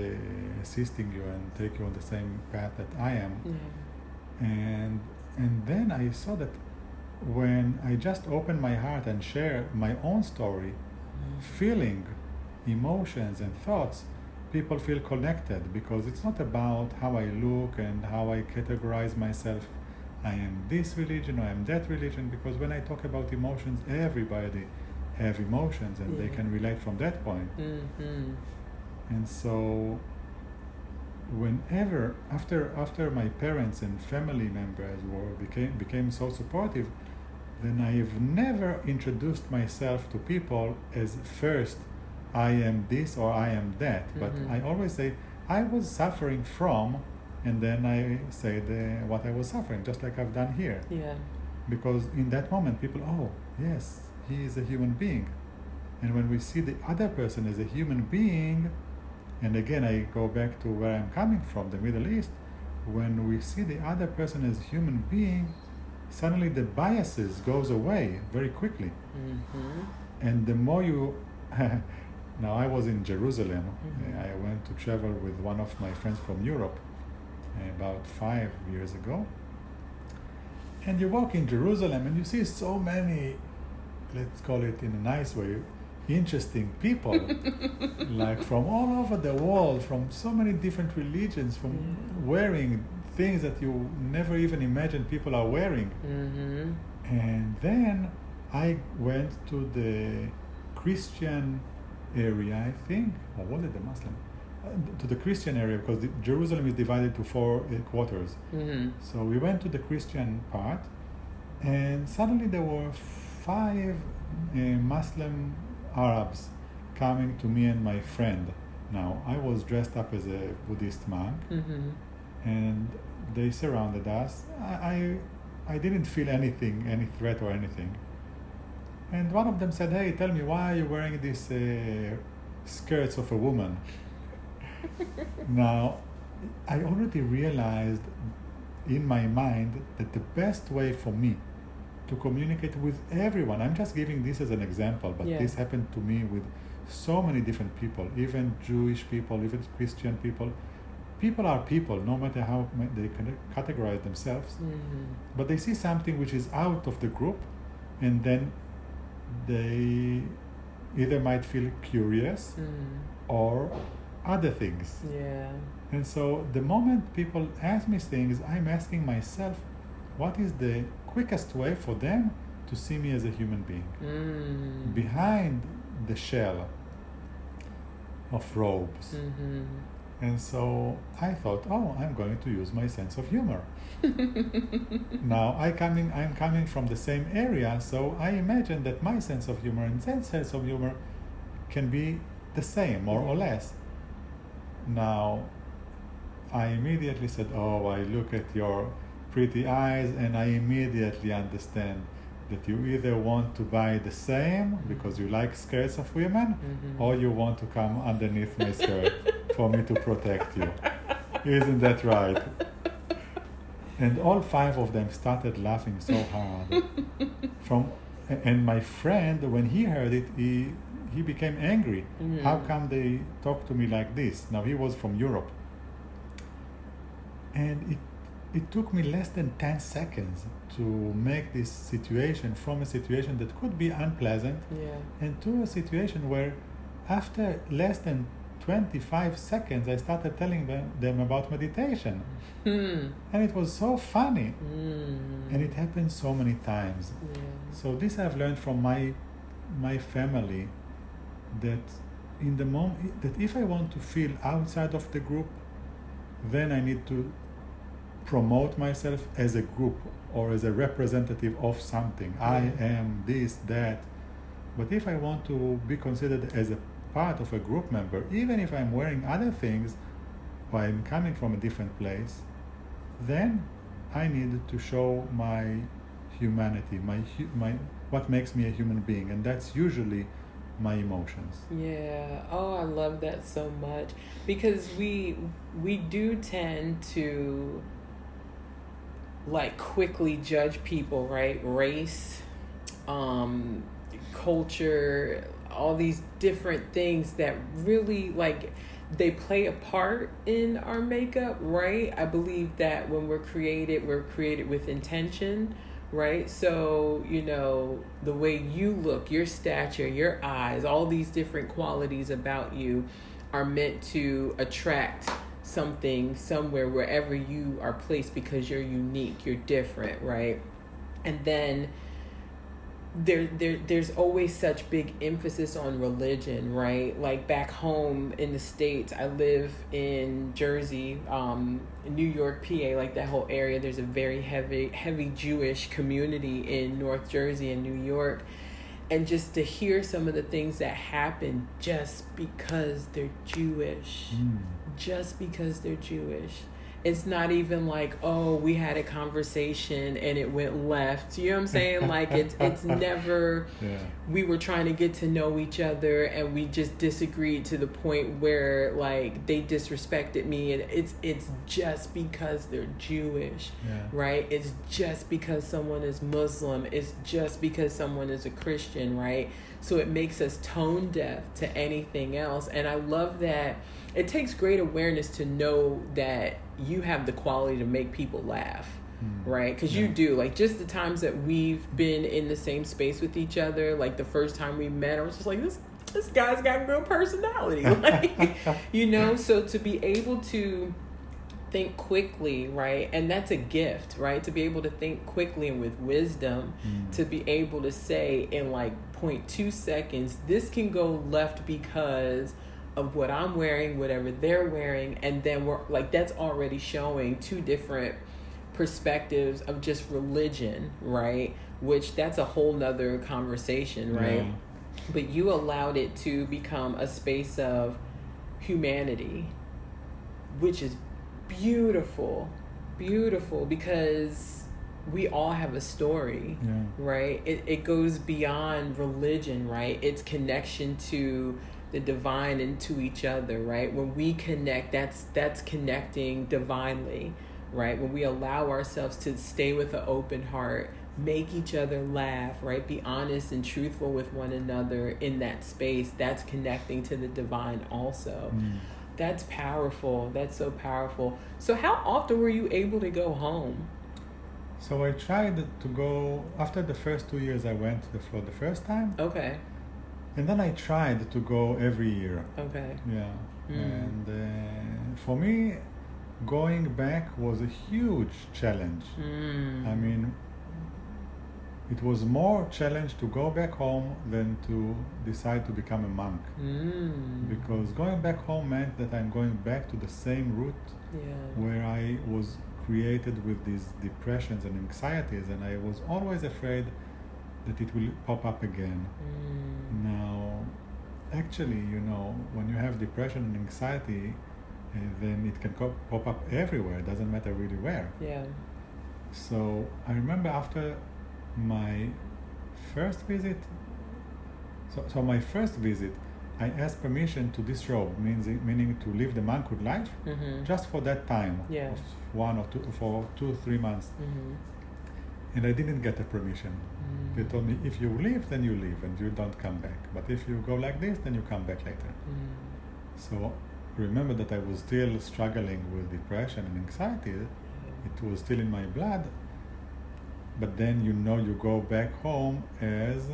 assisting you and take you on the same path that I am. Yeah. And and then I saw that when I just open my heart and share my own story, mm. feeling, emotions and thoughts, people feel connected because it's not about how I look and how I categorize myself. I am this religion or I am that religion because when I talk about emotions, everybody have emotions and they can relate from that point. Mm-hmm. And so whenever after after my parents and family members were became became so supportive, then I've never introduced myself to people as first I am this or I am that. Mm-hmm. But I always say I was suffering from and then I say uh, what I was suffering, just like I've done here. Yeah. Because in that moment, people, oh, yes, he is a human being. And when we see the other person as a human being, and again, I go back to where I'm coming from, the Middle East, when we see the other person as a human being, suddenly the biases goes away very quickly. Mm-hmm. And the more you, now I was in Jerusalem. Mhm. I went to travel with one of my friends from Europe uh, about five years ago. And you walk in Jerusalem and you see so many, let's call it in a nice way, interesting people, like from all over the world, from so many different religions, from Yeah. wearing things that you never even imagined people are wearing. Mm-hmm. And then I went to the Christian area, I think, or was it the Muslim? Uh, To the Christian area because the, Jerusalem is divided to four uh, quarters. Mm-hmm. So we went to the Christian part, and suddenly there were five uh, Muslim Arabs coming to me and my friend. Now I was dressed up as a Buddhist monk, Mm-hmm. and they surrounded us. I, I, I didn't feel anything, any threat or anything. And one of them said, "Hey, tell me why are you wearing these uh, skirts of a woman?" now, I already realized in my mind that the best way for me to communicate with everyone, I'm just giving this as an example, but Yeah. this happened to me with so many different people, even Jewish people, even Christian people. People are people, no matter how they categorize themselves, Mm-hmm. but they see something which is out of the group, and then they either might feel curious Mm. or other things. Yeah. And so the moment people ask me things, I'm asking myself, what is the quickest way for them to see me as a human being? Mm. Behind the shell of robes. Mm-hmm. And so I thought, oh, I'm going to use my sense of humor. now I coming, I'm coming from the same area, so I imagine that my sense of humor and their sense of humor can be the same, more or less. Now, I immediately said, oh, I look at your pretty eyes, and I immediately understand that you either want to buy the same because you like skirts of women, Mhm. or you want to come underneath my skirt for me to protect you. Isn't that right? And all five of them started laughing so hard. From and my friend, when he heard it, he he became angry. Mhm. How come they talk to me like this? Now he was from Europe, and it it took me less than ten seconds to make this situation from a situation that could be unpleasant Yeah. and to a situation where after less than 25 seconds i started telling them, them about meditation Hmm. and it was so funny Mm. and it happened so many times Yeah. so this i've learned from my my family that in the moment that if i want to feel outside of the group then i need to promote myself as a group or as a representative of something. I am this that. But if i want to be considered as a part of a group member even if i'm wearing other things or i'm coming from a different place then i need to show my humanity my hu- my what makes me a human being and that's usually my emotions. Yeah. Oh, I love that so much. Because we we do tend to like quickly judge people, right? Race, um, culture, all these different things that really like they play a part in our makeup, right? I believe that when we're created, we're created with intention, right? So, you know, the way you look, your stature, your eyes, all these different qualities about you are meant to attract something somewhere wherever you are placed because you're unique, you're different, right? And then there, there there's always such big emphasis on religion right like back home in the states i live in jersey um new york pa like that whole area there's a very heavy heavy jewish community in north jersey and new york and just to hear some of the things that happen just because they're jewish Mm. Just because they're Jewish. it's not even like oh we had a conversation and it went left. You know what i'm saying? Like it's it's never Yeah. we were trying to get to know each other and we just disagreed to the point where like they disrespected me. And it's it's just because they're Jewish Yeah. right? It's just because someone is Muslim. It's just because someone is a Christian right? So it makes us tone deaf to anything else. And I love that it takes great awareness to know that you have the quality to make people laugh Mm. right? Because you do. Like just the times that we've been in the same space with each other like the first time we met i was just like this this guy's got real personality. Like, you know? So to be able to think quickly right? And that's a gift right? To be able to think quickly and with wisdom Mm. to be able to say in like 0.2 seconds this can go left because of what i'm wearing whatever they're wearing and then we're like that's already showing two different perspectives of just religion right which that's a whole nother conversation right Yeah. but you allowed it to become a space of humanity which is beautiful beautiful because we all have a story Yeah. right it, it goes beyond religion right it's connection to the divine and to each other right? When we connect that's that's connecting divinely right? When we allow ourselves to stay with an open heart make each other laugh right? Be honest and truthful with one another in that space that's connecting to the divine also. Mm. that's powerful. That's so powerful. So how often were you able to go home? So I tried to go after the first two years. I went to the, for the first time, okay and then I tried to go every year. okay Yeah, Mm. and uh, for me, going back was a huge challenge. mm. I mean, it was more challenge to go back home than to decide to become a monk. mm. Because going back home meant that I'm going back to the same route yeah where I was created with these depressions and anxieties, and I was always afraid that it will pop up again. mm. Now, actually, you know, when you have depression and anxiety, uh, then it can co- pop up everywhere. It doesn't matter really where. yeah So I remember after my first visit, so, so my first visit, I asked permission to disrobe, means, meaning to live the monkhood life mm-hmm. just for that time Yeah. of one or two, for two, three months. mm-hmm. And I didn't get a permission. They told me if you leave, then you leave and you don't come back. But if you go like this, then you come back later. Mm. So remember that I was still struggling with depression and anxiety. It was still in my blood. But then you know you go back home as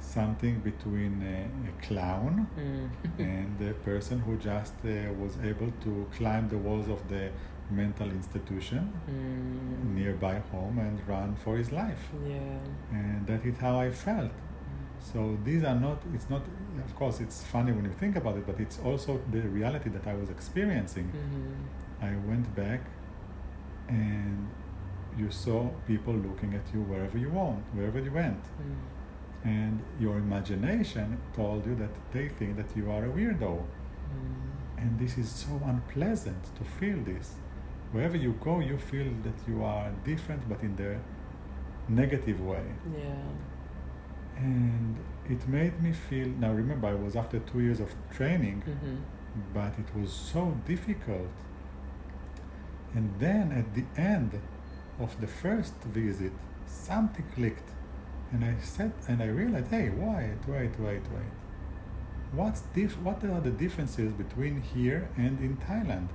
something between a, a clown Mm. and a person who just uh, was able to climb the walls of the mental institution Mm. nearby home and run for his life. yeah And that is how I felt. So these are not, it's not, of course, it's funny when you think about it, but it's also the reality that I was experiencing. mm-hmm. I went back and you saw people looking at you wherever you want, wherever you went. Mm. And your imagination told you that they think that you are a weirdo. Mm. And this is so unpleasant to feel this. Wherever you go, you feel that you are different, but in the negative way. yeah And it made me feel. Now, remember, I was after two years of training, mm-hmm. but it was so difficult. And then at the end of the first visit, something clicked. And I said, and I realized, hey, wait, wait, wait, wait. What's dif- what are the differences between here and in Thailand?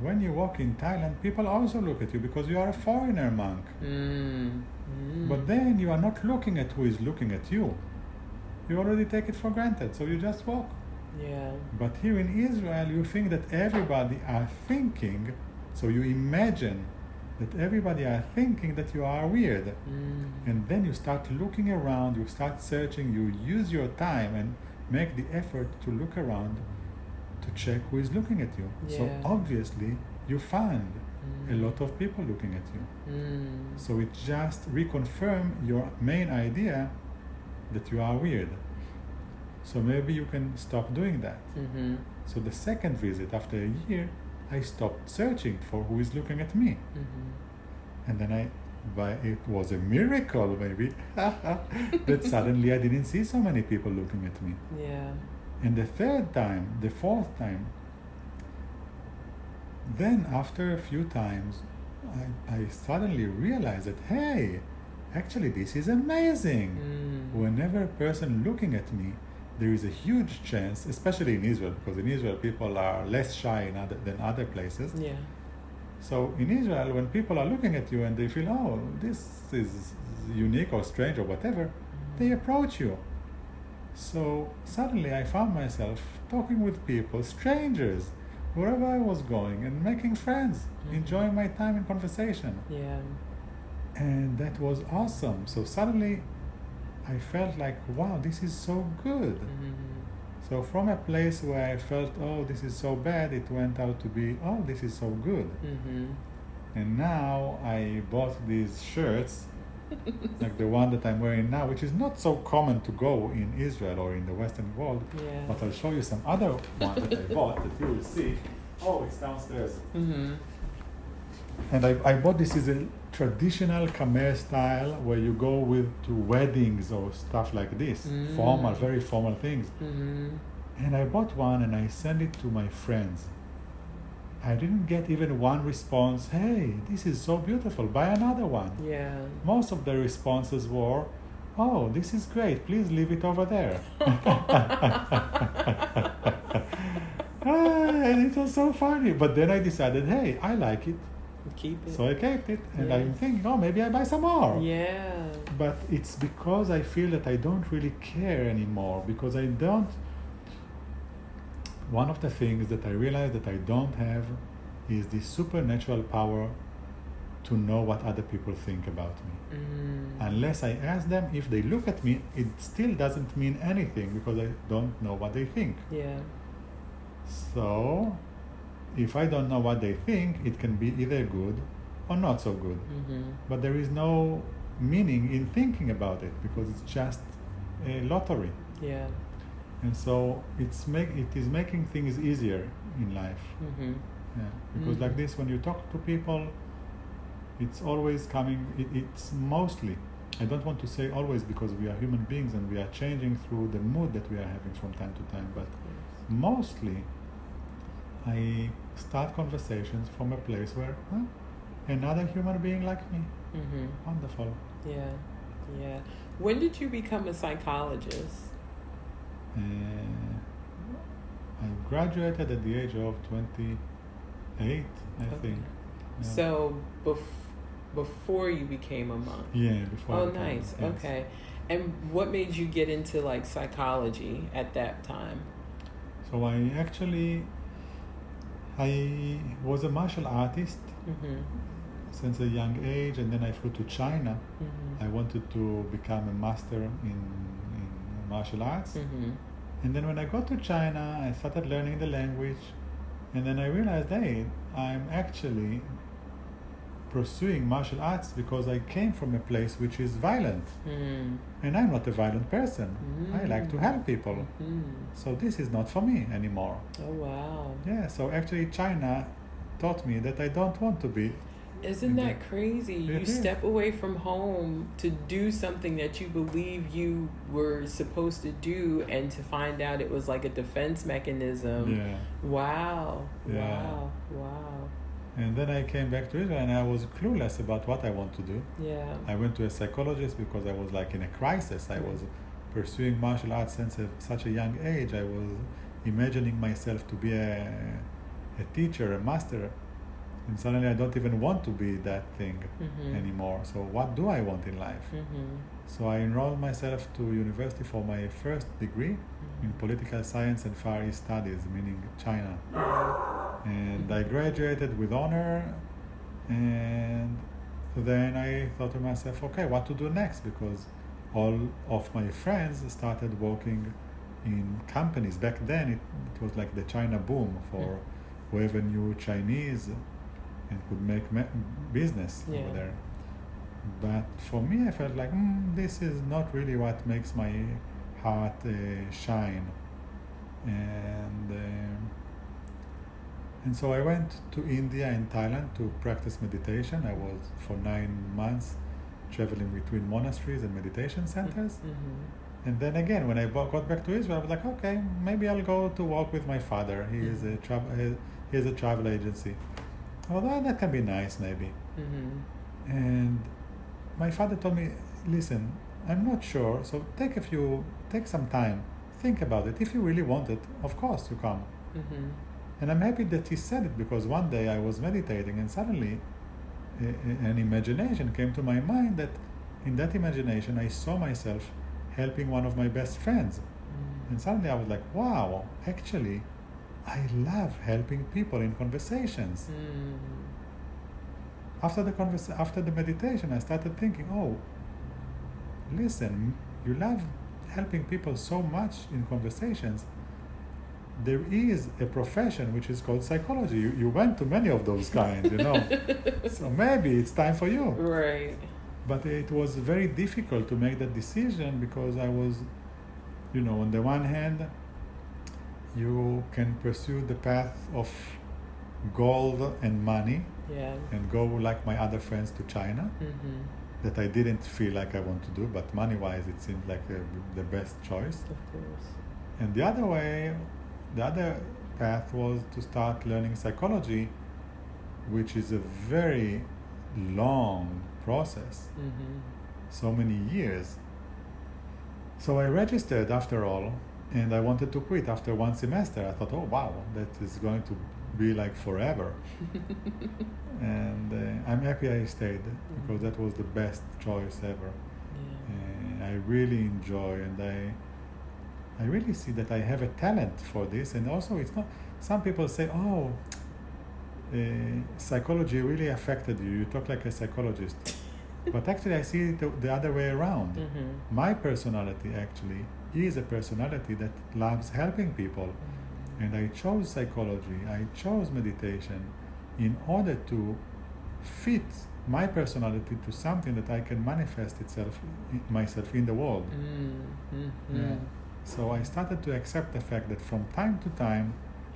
When you walk in Thailand, people also look at you because you are a foreigner monk. Mm. Mm. But then you are not looking at who is looking at you. You already take it for granted, so you just walk. yeah But here in Israel, you think that everybody are thinking, so you imagine that everybody are thinking that you are weird. mm. And then you start looking around, you start searching, you use your time and make the effort to look around to check who is looking at you. So obviously, you find a Mm. lot of people looking at you. Mm. So it just reconfirm your main idea that you are weird. So maybe you can stop doing that. Mm-hmm. So the second visit after a year, I I stopped searching for who is looking at me. Mm-hmm. And then I, by it was a miracle maybe, that suddenly I didn't see so many people looking at me. Yeah. And the third time, the fourth time, then after a few times, I, I suddenly realized that, hey, actually this is amazing. Mm. Whenever a person looking at me, there is a huge chance, especially in Israel, because in Israel people are less shy in other, than other places. Yeah. So in Israel, when people are looking at you and they feel, oh, this is unique or strange or whatever, they approach you. So suddenly I found myself talking with people, strangers, wherever I was going, and making friends, Mhm. enjoying my time in conversation. Yeah. And that was awesome. So suddenly I felt like, wow, this is so good. Mm-hmm. So from a place where I felt, oh, this is so bad, it went out to be, oh, this is so good. Mm-hmm. And now I bought these shirts, like the one that I'm wearing now, which is not so common to go in Israel or in the Western world. Yeah. But I'll show you some other one that I bought that you will see. Oh, it's downstairs. Mm-hmm. And I, I bought this is a traditional Khmer style where you go with to weddings or stuff like this, Mm. formal, very formal things. Mm-hmm. And I bought one and I sent it to my friends. I didn't get even one response, hey, this is so beautiful, buy another one. Yeah. Most of the responses were, oh, this is great, please leave it over there. Ah, and it was so funny. But then I decided, hey, I like it. Keep it. So I kept it. And Yeah. I'm thinking, oh, maybe I buy some more. yeah. But it's because I feel that I don't really care anymore because I don't. One of the things that I realize that I don't have is the supernatural power to know what other people think about me. Mm-hmm. Unless I ask them, if they look at me, it still doesn't mean anything because I don't know what they think. Yeah. So, if I don't know what they think, it can be either good or not so good. Mm-hmm. But there is no meaning in thinking about it because it's just a lottery. Yeah. And so it's make it is making things easier in life. Mm-hmm. Yeah. Because Mhm. like this, when you talk to people, it's always coming. It, it's mostly. I don't want to say always because we are human beings and we are changing through the mood that we are having from time to time. But mostly, I start conversations from a place where huh, another human being like me. Mm-hmm. Wonderful. Yeah. Yeah. When did you become a psychologist? Uh, I graduated at the age of 28, I Okay. think. Yeah. So bef- before you became a monk. yeah, before. Oh, I became- nice. yes. Okay. And what made you get into like psychology at that time? So I actually, I was a martial artist Mm-hmm. since a young age, and then I flew to China. Mm-hmm. I wanted to become a master in martial arts. Mm-hmm. And then when I got to China, I started learning the language, and then I realized, hey, I'm actually pursuing martial arts because I came from a place which is violent, Mm-hmm. and I'm not a violent person. I like to help people. Mm-hmm. So this is not for me anymore. Oh wow. Yeah, so actually China taught me that I don't want to be. Isn't that mm-hmm. crazy? You is. step away from home to do something that you believe you were supposed to do and to find out it was like a defense mechanism. Yeah. Wow. Yeah. Wow. Wow. And then I came back to Israel and I was clueless about what I want to do. Yeah. I went to a psychologist because I was like in a crisis. I was pursuing martial arts since a, such a young age. I was imagining myself to be a, a teacher, a master. And suddenly I don't even want to be that thing Mhm. anymore. So what do I want in life? Mm-hmm. So I enrolled myself to university for my first degree in political science and Far East studies, meaning China. And I graduated with honor. And then I thought to myself, okay, what to do next? Because all of my friends started working in companies. Back then, it, it was like the China boom for whoever knew Chinese and could make ma- business Yeah. over there. But for me, I felt like mm, this is not really what makes my heart uh, shine. And um And so I went to India and Thailand to practice meditation. I was for nine months traveling between monasteries and meditation centers. Mm-hmm. And then again, when I got back to Israel, I was like, okay, maybe I'll go to walk with my father. He is a travel, he has a travel agency. Although that that can be nice, maybe. Mm-hmm. And my father told me, listen, I'm not sure, so take a few, take some time, think about it. If you really want it, of course you come. Mm-hmm. And I'm happy that he said it because one day I was meditating and suddenly a, a- an imagination came to my mind that in that imagination I saw myself helping one of my best friends. And suddenly I was like, wow, actually, I love helping people in conversations. Mm-hmm. After the convers- after the meditation, I started thinking, oh, listen, you love helping people so much in conversations. There is a profession which is called psychology. You, you went to many of those kinds, you know. so maybe it's time for you. Right. But it was very difficult to make that decision because I was, you know, on the one hand, you can pursue the path of gold and money Yeah. and go like my other friends to China Mm-hmm. that I didn't feel like I want to do, but money wise, it seemed like the, the best choice. Of course. And the other way, the other path was to start learning psychology, which is a very long process, Mm-hmm. so many years. So I registered after all, and I wanted to quit after one semester. I thought, oh wow, that is going to be like forever. and uh, I'm happy I stayed because that was the best choice ever. Yeah. And I really enjoy and I I really see that I have a talent for this and also it's not some people say oh uh, psychology really affected you you talk like a psychologist but actually I see it the, the other way around Mm-hmm. my personality actually is a personality that loves helping people and I chose psychology, I chose meditation in order to fit my personality to something that I can manifest itself myself in the world. Mm-hmm. Yeah. So I started to accept the fact that from time to time,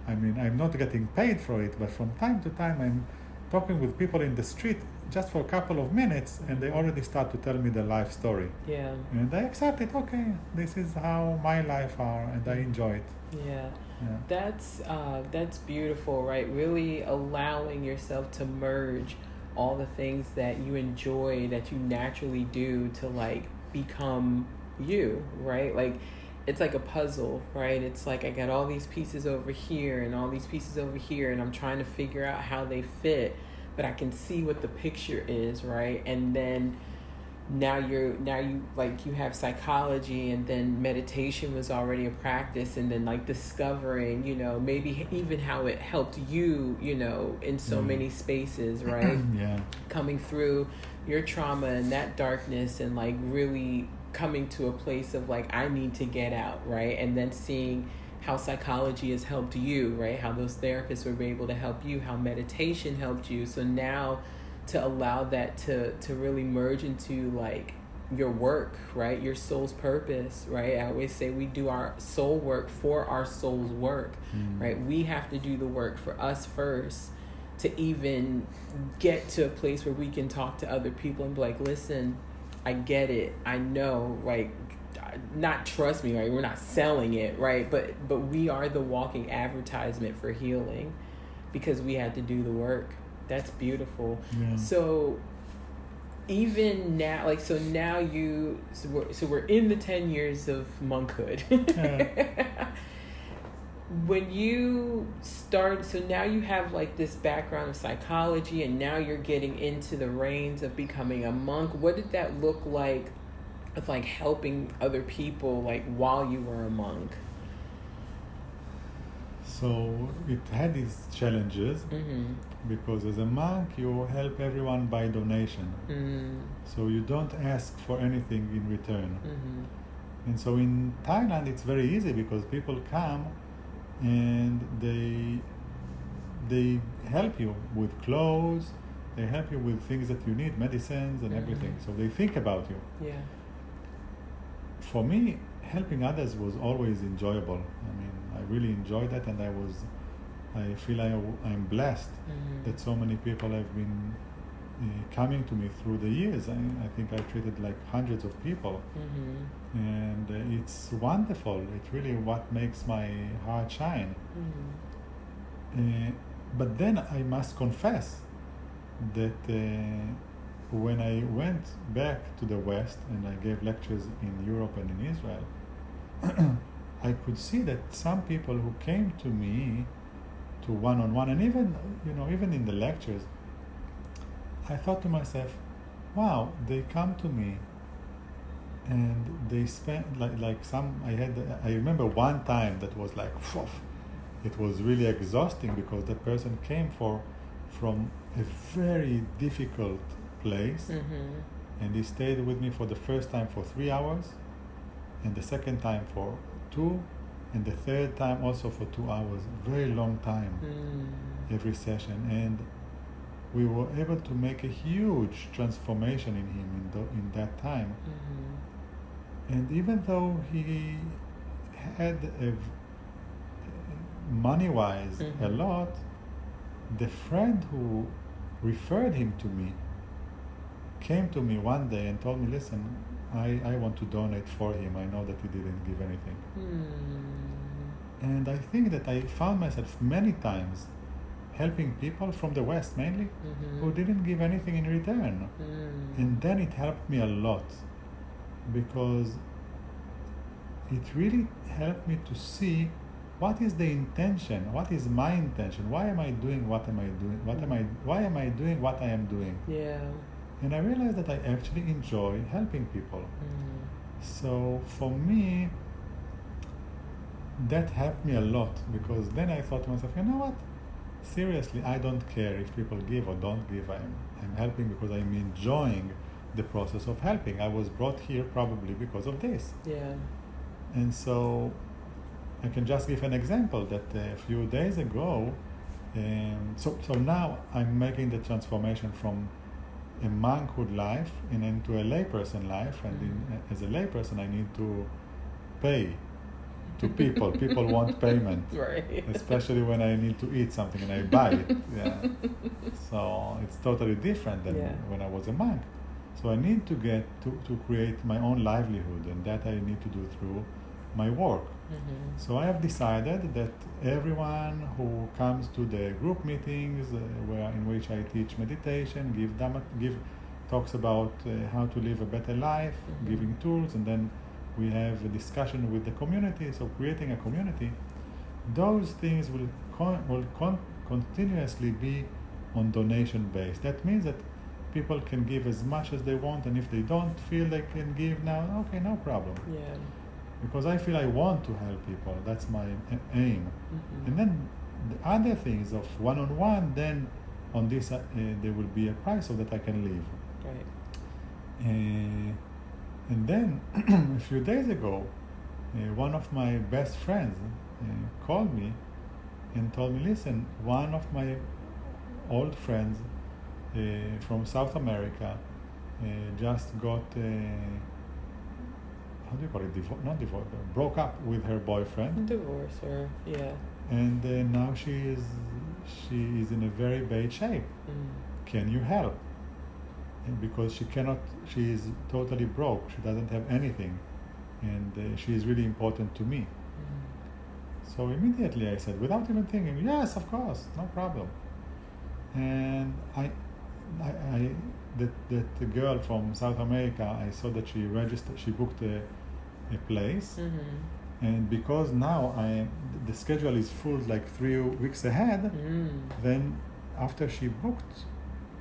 I mean, I'm not getting paid for it, but from time to time, I'm talking with people in the street just for a couple of minutes, and they already start to tell me their life story. Yeah. And I accept it. Okay, this is how my life are, and I enjoy it. Yeah. Yeah. That's uh, that's beautiful, right? Really allowing yourself to merge all the things that you enjoy that you naturally do to like become you, right? Like it's like a puzzle, right? It's like I got all these pieces over here and all these pieces over here and I'm trying to figure out how they fit, but I can see what the picture is, right? And then now you're now you like you have psychology and then meditation was already a practice and then like discovering you know maybe even how it helped you you know in so Mm. many spaces right yeah. coming through your trauma and that darkness and like really coming to a place of like I need to get out, right? And then seeing how psychology has helped you, right? How those therapists were able to help you, how meditation helped you. So now to allow that to to really merge into like your work, right? Your soul's purpose, right? I always say we do our soul work for our soul's work Mm. right? We have to do the work for us first to even get to a place where we can talk to other people and be like, listen, I get it. I know, right? Not trust me, right? We're not selling it, right? But but we are the walking advertisement for healing because we had to do the work. That's beautiful. Yeah. So even now, like so now you so we're, so we're in the ten years of monkhood. when you start, so now you have like this background of psychology, and now you're getting into the reins of becoming a monk. What did that look like? Of like helping other people, like while you were a monk. So it had its challenges Mm-hmm. because as a monk you help everyone by donation. Mm-hmm. So you don't ask for anything in return. Mm-hmm. And so in Thailand it's very easy because people come and they they help you with clothes, they help you with things that you need, medicines and Mhm. everything. So they think about you. Yeah. For me, helping others was always enjoyable. I mean, I really enjoyed that and I was I feel I, I'm blessed Mhm. that so many people have been uh, coming to me through the years. I, I think I treated like hundreds of people, Mhm. and uh, it's wonderful. It's really what makes my heart shine. Mhm. Uh, but then I must confess that uh, when I went back to the West and I gave lectures in Europe and in Israel, I could see that some people who came to me to one on one, and even you know even in the lectures, I thought to myself, "Wow, they come to me." And they spent like like some I had I remember one time that was like phew, it was really exhausting because the person came for from a very difficult place Mhm. and he stayed with me for the first time for three hours and the second time for two and the third time also for two hours very long time Mm. every session and we were able to make a huge transformation in him in, the, in that time Mhm. and even though he had a money wise a Mhm. lot the friend who referred him to me came to me one day and told me listen I, I want to donate for him i know that he didn't give anything Mm. and i think that i found myself many times helping people from the west mainly Mhm. who didn't give anything in return Mm. and then it helped me a lot because it really helped me to see what is the intention what is my intention why am i doing what am i doing what am i why am i doing what i am doing Yeah. And i realized that i actually enjoy helping people. Mm. so for me that helped me a lot because then i thought to myself you know what? Seriously i don't care if people give or don't give. I'm, I'm helping because i'm enjoying the process of helping. I was brought here probably because of this. Yeah. and so I can just give an example that a few days ago, um, so, so now I'm making the transformation from a monkhood life and into a layperson life. And in, as a layperson, I need to pay to people. people want payment, Right. especially when I need to eat something and I buy it. Yeah. So it's totally different than Yeah. when I was a monk. So I need to get to, to create my own livelihood, and that I need to do through my work. Mhm. So I have decided that everyone who comes to the group meetings, uh, where in which I teach meditation, give dhamma, give talks about uh, how to live a better life, Mhm. giving tools, and then we have a discussion with the community. So creating a community, those things will con- will con- continuously be on donation base. That means that people can give as much as they want, and if they don't feel they can give now, okay, no problem Yeah. Because I feel I want to help people. That's my aim. Mhm. And then the other things of one on one, then on this uh, uh, there will be a price so that I can live. Right. Uh, and then a few days ago, uh, one of my best friends uh, called me and told me, "Listen, one of my old friends uh, from South America uh, just got." Do you call it? Divo- not divorce, broke up with her boyfriend, Divorce or yeah. and uh, now she is she is in a very bad shape. Mm. Can you help? And because she cannot, she is totally broke. She doesn't have anything, and uh, she is really important to me. Mm. So immediately I said, without even thinking, yes, of course, no problem. And I, I, I that that the girl from South America, I saw that she registered, she booked a, a place, Mhm. and because now I the schedule is full like three weeks ahead. Mm. Then after she booked,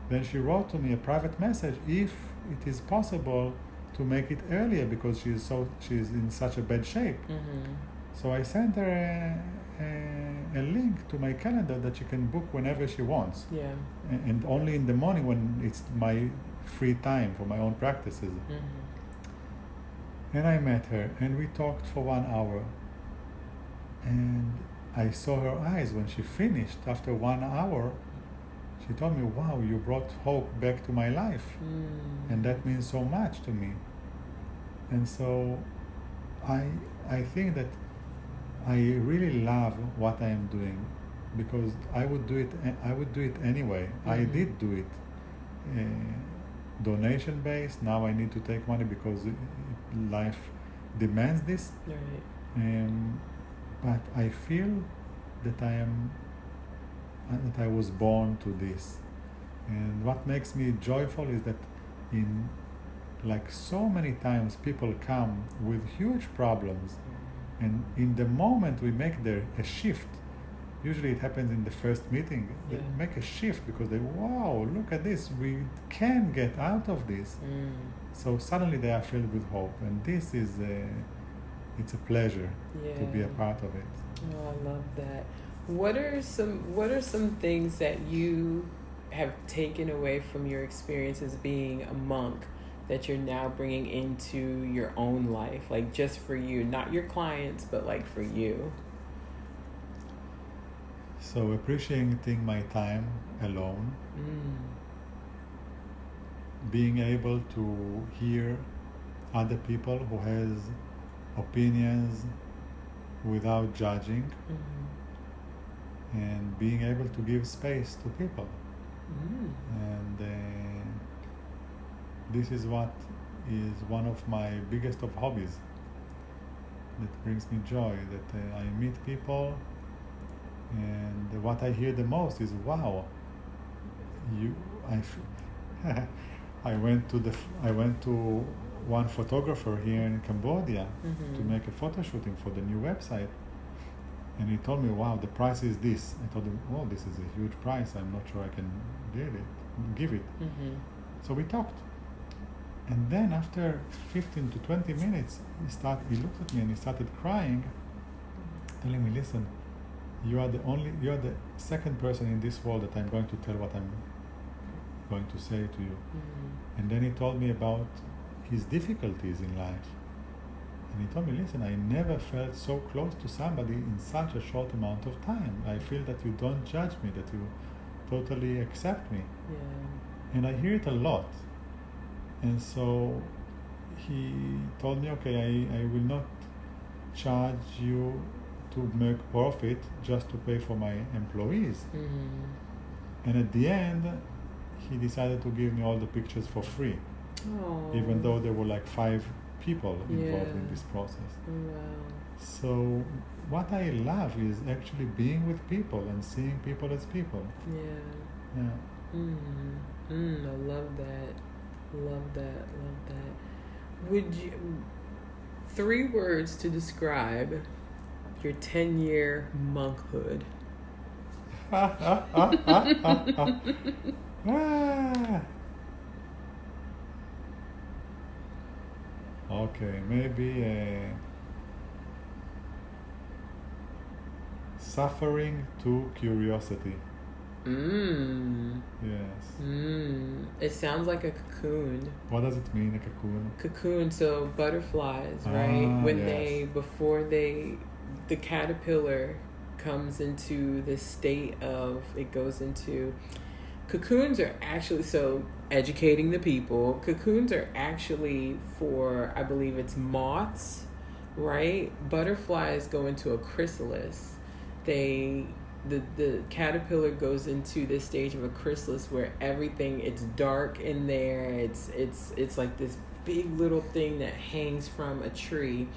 then she wrote to me a private message if it is possible to make it earlier because she is so she is in such a bad shape. Mhm. So I sent her a, a, a link to my calendar that she can book whenever she wants, Yeah. A- and only in the morning when it's my free time for my own practices. Mhm. And I met her, and we talked for one hour. And I saw her eyes when she finished after one hour. She told me, Wow, you brought hope back to my life. Mm. And that means so much to me. And so I, I think that I really love what I am doing because I would do it. I would do it anyway. I Mhm. did do it. Uh, donation based. Now I need to take money because life demands this. Right. Um, but I feel that I am uh, that I was born to this, and what makes me joyful is that in like so many times people come with huge problems and in the moment we make there a shift usually it happens in the first meeting they Yeah. make a shift because they wow look at this we can get out of this Mm. so suddenly they are filled with hope and this is a, it's a pleasure Yeah. to be a part of it Oh, I love that. What are some What are some things that you have taken away from your experience as being a monk that you're now bringing into your own life, like just for you, not your clients, but like for you? So appreciating my time alone Mm. being able to hear other people who has opinions without judging Mm. and being able to give space to people Mm. and uh, this is what is one of my biggest of hobbies that brings me joy that uh, i meet people and what i hear the most is wow you i went to the f- i went to one photographer here in cambodia to Mhm. make a photo shooting for the new website. And he told me wow the price is this. I told him well this is a huge price. I'm not sure i can give it give it. Mhm. so we talked. And then after 15 to 20 minutes he start he looked at me and he started crying telling me listen you are the only you are the second person in this world that i'm going to tell what i'm going to say to you Mhm. and then he told me about his difficulties in life. And he told me, listen, I never felt so close to somebody in such a short amount of time. I feel that you don't judge me, that you totally accept me. Yeah. And I hear it a lot. And so he told me, okay, I, I will not charge you to make profit just to pay for my employees. Mhm. And at the end, he decided to give me all the pictures for free. Aw. even though there were like five people involved in this process. Wow. So, what I love is actually being with people and seeing people as people. Yeah. Yeah. Mm. Mm, I love that. Love that. Love that. Would you three words to describe your 10 year monkhood? Ah. Okay, maybe uh, suffering to curiosity. Mmm. Yes. Mmm. It sounds like a cocoon. What does it mean, a cocoon? Cocoon, so butterflies, right? Ah, when yes. they, before they, the caterpillar comes into this state of, it goes into, cocoons are actually, so educating the people, cocoons are actually for, I believe it's moths, right? Butterflies go into a chrysalis. They, the, the caterpillar goes into this stage of a chrysalis where everything it's dark in there it's it's it's like this big little thing that hangs from a tree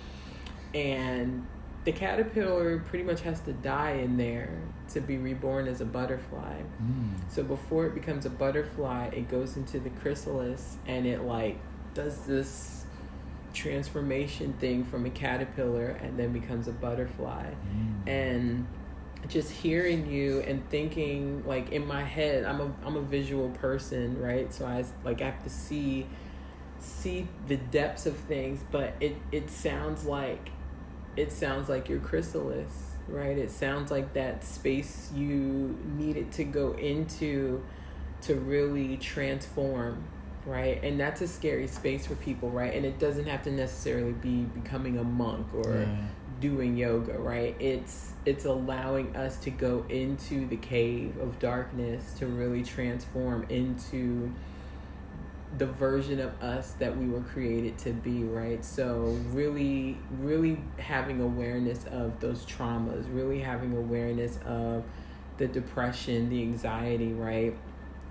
and the caterpillar pretty much has to die in there to be reborn as a butterfly Mm. so before it becomes a butterfly it goes into the chrysalis and it like does this transformation thing from a caterpillar and then becomes a butterfly Mm. and just hearing you and thinking like in my head I'm a I'm a visual person right so I like I have to see see the depths of things but it it sounds like it sounds like your chrysalis right? It sounds like that space you needed to go into to really transform right? And that's a scary space for people right? And it doesn't have to necessarily be becoming a monk or Yeah. doing yoga right? It's it's allowing us to go into the cave of darkness to really transform into the version of us that we were created to be right so really really having awareness of those traumas really having awareness of the depression, the anxiety, right?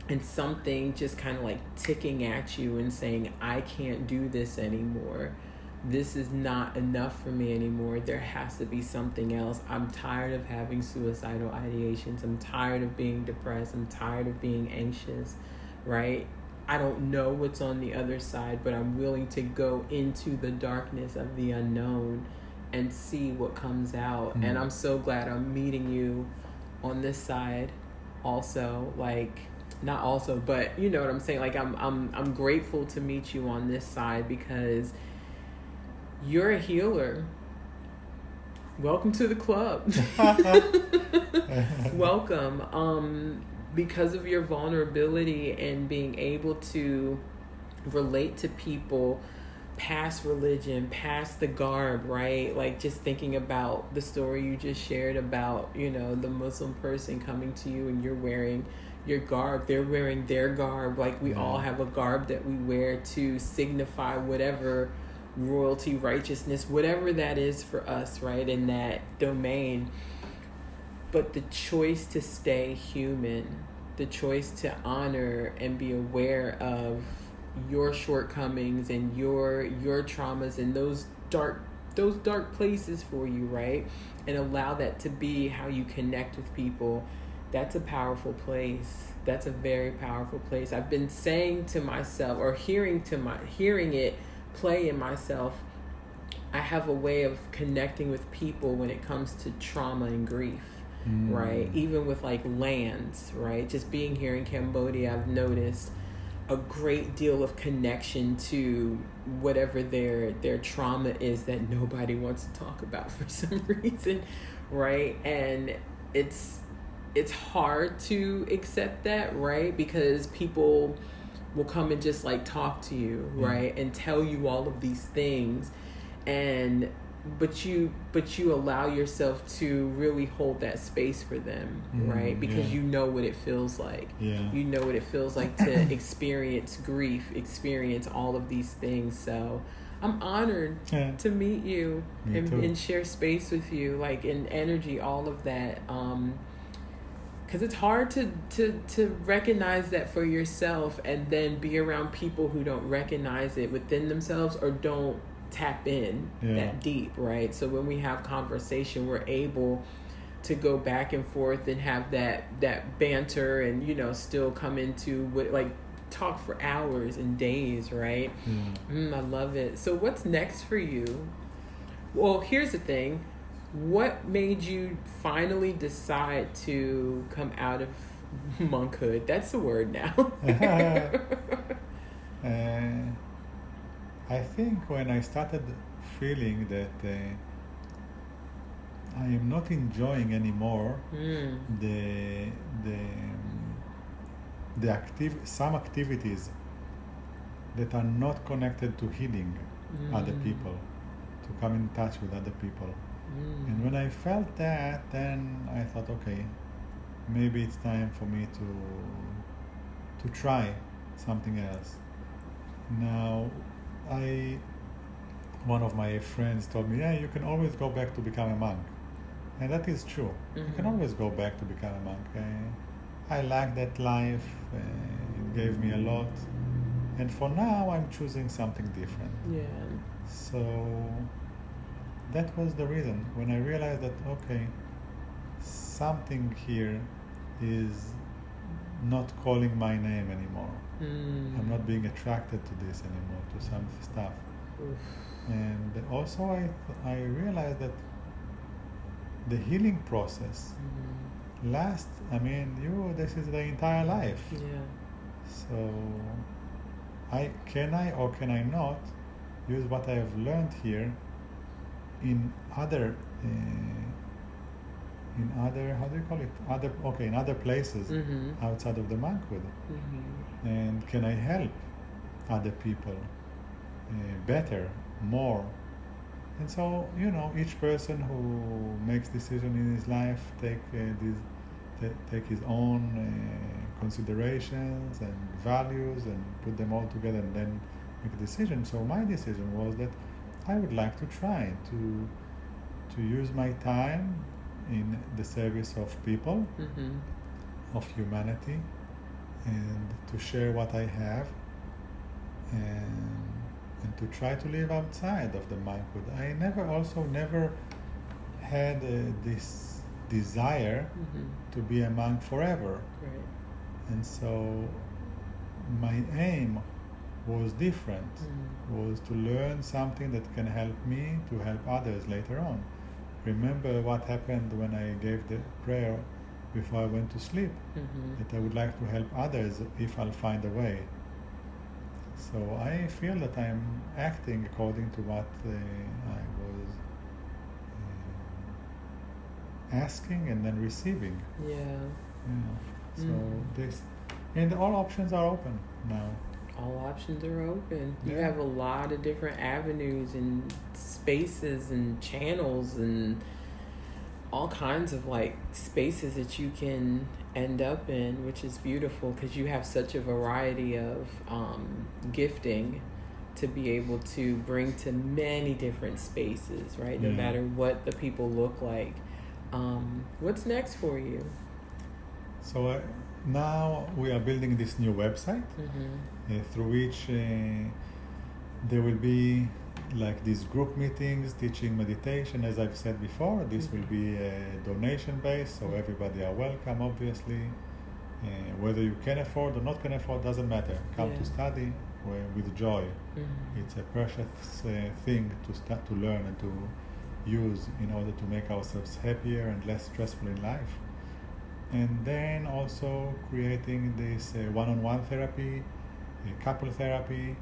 And something just kind of like ticking at you and saying, I can't do this anymore. This is not enough for me anymore. There has to be something else. I'm tired of having suicidal ideations. I'm tired of being depressed. I'm tired of being anxious, right? I don't know what's on the other side, but I'm willing to go into the darkness of the unknown and see what comes out. Mm-hmm. And I'm so glad I'm meeting you on this side also like not also but you know what I'm saying like I'm I'm I'm grateful to meet you on this side because you're a healer. Welcome to the club. Welcome. Um because of your vulnerability and being able to relate to people past religion, past the garb, right? Like just thinking about the story you just shared about, you know, the Muslim person coming to you and you're wearing your garb, they're wearing their garb. Like we all have a garb that we wear to signify whatever royalty, righteousness, whatever that is for us, right? In that domain. But the choice to stay human, the choice to honor and be aware of your shortcomings and your your traumas and those dark those dark places for you, right? And allow that to be how you connect with people. That's a powerful place. That's a very powerful place. I've been saying to myself or hearing to my hearing it play in myself. I have a way of connecting with people when it comes to trauma and grief. Mm. Right? Even with like lands, right? Just being here in Cambodia, I've noticed a great deal of connection to whatever their their trauma is that nobody wants to talk about for some reason right and it's it's hard to accept that right because people will come and just like talk to you right and tell you all of these things and but you but you allow yourself to really hold that space for them mm, right because yeah. you know what it feels like yeah. you know what it feels like to experience grief experience all of these things so i'm honored yeah. to meet you and, and, share space with you like in energy all of that um because it's hard to, to to recognize that for yourself and then be around people who don't recognize it within themselves or don't tap in yeah. that deep, right? So when we have conversation, we're able to go back and forth and have that that banter and you know still come into what like talk for hours and days, right? Yeah. Mm, I love it. So what's next for you? Well, here's the thing. What made you finally decide to come out of monkhood? That's the word now. uh, I think when I started feeling that uh, I am not enjoying anymore mm. the the the active some activities that are not connected to healing mm. other people, to come in touch with other people. Mm. And when I felt that, then I thought, okay, maybe it's time for me to to try something else. Now, I one of my friends told me, yeah, you can always go back to become a monk, and that is true. Mm-hmm. You can mm-hmm. always go back to become a monk. I, I like that life. Uh, it gave me a lot, and for now, I'm choosing something different. Yeah. So that was the reason when I realized that okay, something here is not calling my name anymore. Mm. I'm not being attracted to this anymore, to some stuff. Oof. And also, I I realized that the healing process mm-hmm. lasts. I mean, you this is the entire life. Yeah. So, I can I or can I not use what I have learned here in other. Uh, in other how do you call it other okay in other places mm-hmm. outside of the monkhood mm-hmm. and can i help other people uh, better more and so you know each person who makes decision in his life take uh, this t- take his own uh, considerations and values and put them all together and then make a decision so my decision was that i would like to try to to use my time in the service of people, Mm-hmm. of humanity, and to share what I have, and and to try to live outside of the monkhood. I never also never had uh, this desire Mm-hmm. to be a monk forever, Right. and so my aim was different. Mm. Was to learn something that can help me to help others later on. Remember what happened when I gave the prayer before I went to sleep. Mm-hmm. That I would like to help others if I'll find a way. So I feel that I'm acting according to what uh, I was uh, asking and then receiving. Yeah. Yeah. So Mm. this, and all options are open now. All options are open. You have a lot of different avenues and spaces and channels and all kinds of like spaces that you can end up in, which is beautiful because you have such a variety of um, gifting to be able to bring to many different spaces, right? No Yeah. matter what the people look like. Um, what's next for you? So uh, now we are building this new website Mm-hmm. Uh, through which uh, there will be like these group meetings teaching meditation as i've said before this will be donation based so everybody are welcome obviously. Uh, whether you can afford or not can afford doesn't matter. Come Yeah. to study with joy. Mm-hmm. it's a precious uh, thing to start to learn and to use in order to make ourselves happier and less stressful in life. And then also creating this uh, one-on-one therapy couple therapy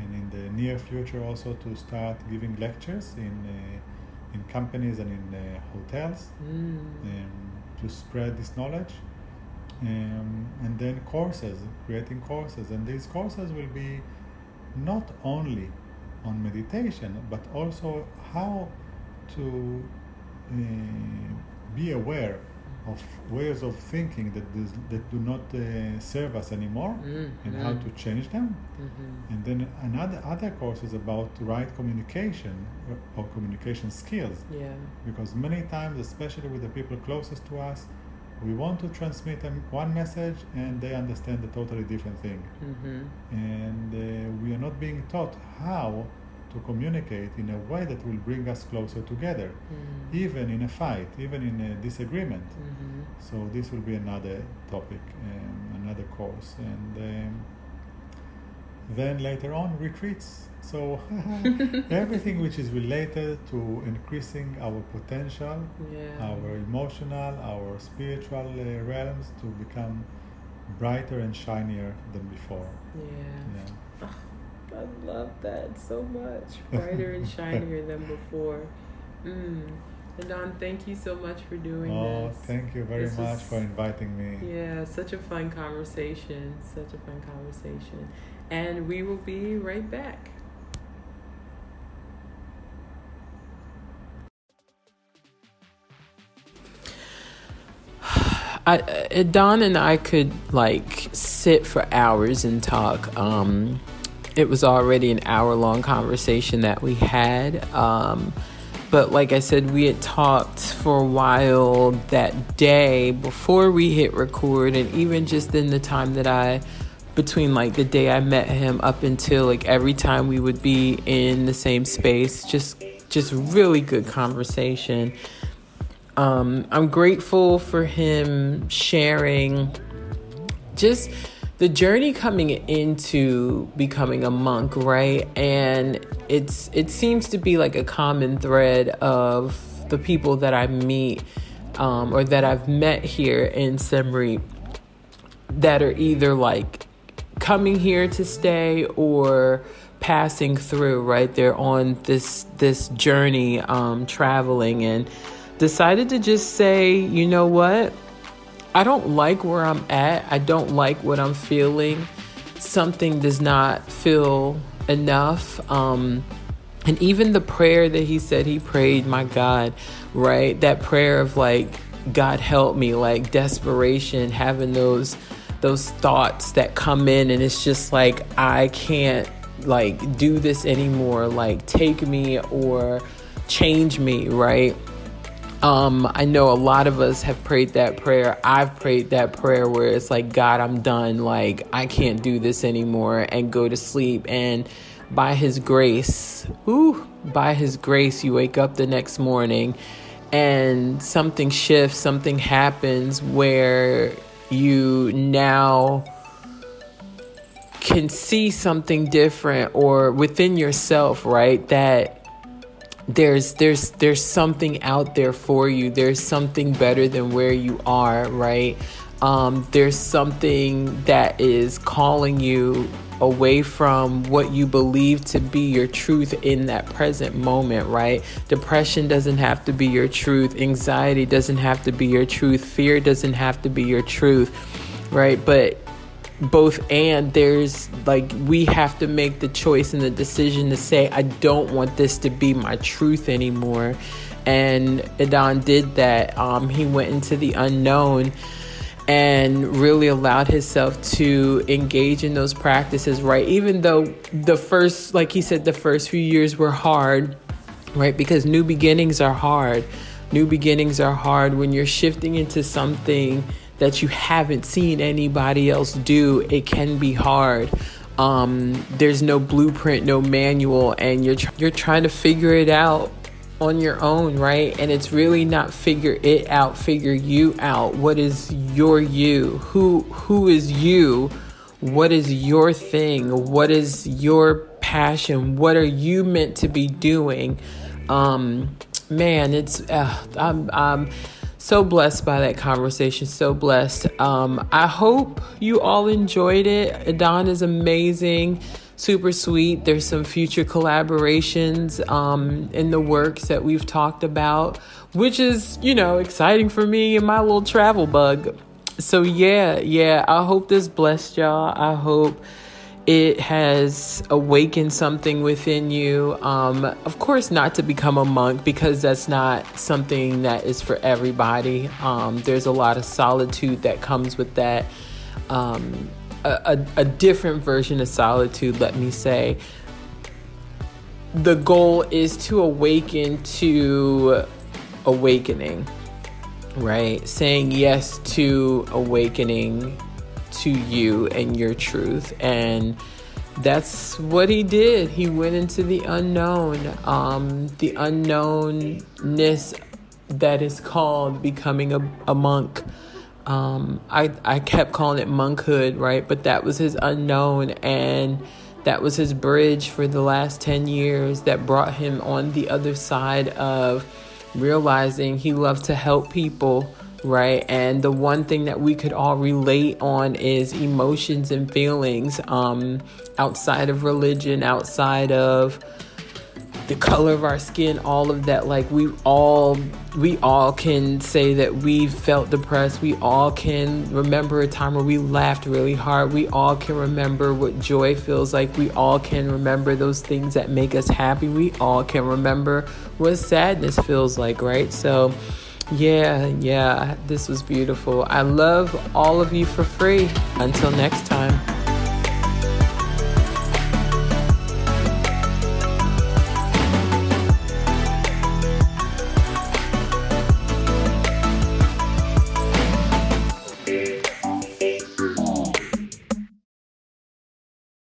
and in the near future also to start giving lectures in uh, in companies and in uh, hotels Mm. um, to spread this knowledge um, and then courses creating courses and these courses will be not only on meditation but also how to uh, be aware of ways of thinking that does, that do not uh, serve us anymore Mm. and how Mm. to change them Mm-hmm. and then another other course is about right communication uh, or communication skills Yeah. because many times especially with the people closest to us we want to transmit them one message and they understand a totally different thing Mm-hmm. and uh, we are not being taught how to communicate in a way that will bring us closer together Mm-hmm. even in a fight even in a disagreement Mm-hmm. so this will be another topic um, another course and um, then later on retreats so everything which is related to increasing our potential Yeah. our emotional our spiritual uh, realms to become brighter and shinier than before Yeah. yeah I love that so much. Brighter and shinier than before. Mm. And Don, thank you so much for doing this. oh this. thank you very This much was- for inviting me Yeah, such a fun conversation. Such a fun conversation. And we will be right back. I, uh, Don and I could like sit for hours and talk. Um, it was already an hour long conversation that we had. Um, but like I said, we had talked for a while that day before we hit record, and even just in the time that I, between like the day I met him up until like every time we would be in the same space, just just really good conversation. Um, I'm grateful for him sharing just the journey coming into becoming a monk, right? And it's it seems to be like a common thread of the people that I meet um, or that I've met here in Siem Reap that are either like coming here to stay or passing through right they're on this this journey um traveling and decided to just say you know what i don't like where i'm at. I don't like what i'm feeling. Something does not feel enough. Um and even the prayer that he said he prayed my god right? That prayer of like god help me like desperation having those those thoughts that come in and it's just like i can't like do this anymore. Like take me or change me right Um, I know a lot of us have prayed that prayer. I've prayed that prayer where it's like, God, I'm done. Like, I can't do this anymore and go to sleep. And by His grace, ooh, by His grace, you wake up the next morning and something shifts, something happens where you now can see something different or within yourself, right? That there's there's there's something out there for you. There's something better than where you are, right? Um, there's something that is calling you away from what you believe to be your truth in that present moment, right? Depression doesn't have to be your truth. Anxiety doesn't have to be your truth. Fear doesn't have to be your truth, right? But both and there's like we have to make the choice and the decision to say i don't want this to be my truth anymore. And Idan did that. Um, he went into the unknown and really allowed himself to engage in those practices right? Even though the first like he said the first few years were hard right? Because new beginnings are hard. New beginnings are hard when you're shifting into something that you haven't seen anybody else do, it can be hard. Um, there's no blueprint, no manual, and you're tr- you're trying to figure it out on your own, right? And it's really not figure it out, figure you out. What is your you? Who who is you? What is your thing? What is your passion? What are you meant to be doing? Um, man, it's uh, I'm. I'm so blessed by that conversation. So blessed. Um, I hope you all enjoyed it. Idan is amazing, super sweet. There's some future collaborations um, in the works that we've talked about, which is, you know, exciting for me and my little travel bug. So, yeah, yeah, I hope this blessed y'all. I hope it has awakened something within you. Um, of course, not to become a monk because that's not something that is for everybody. Um, there's a lot of solitude that comes with that. Um, a, a, a different version of solitude, let me say. The goal is to awaken to awakening, right? Saying yes to awakening to you and your truth. And that's what he did. He went into the unknown, um, the unknownness that is called becoming a, a monk. Um, I, I kept calling it monkhood, right? But that was his unknown, and that was his bridge for the last 10 years that brought him on the other side of realizing he loved to help people right? And the one thing that we could all relate on is emotions and feelings um, outside of religion, outside of the color of our skin, all of that. Like we all, we all can say that we felt depressed. We all can remember a time where we laughed really hard. We all can remember what joy feels like. We all can remember those things that make us happy. We all can remember what sadness feels like, right? So yeah, yeah, this was beautiful. I love all of you for free. Until next time.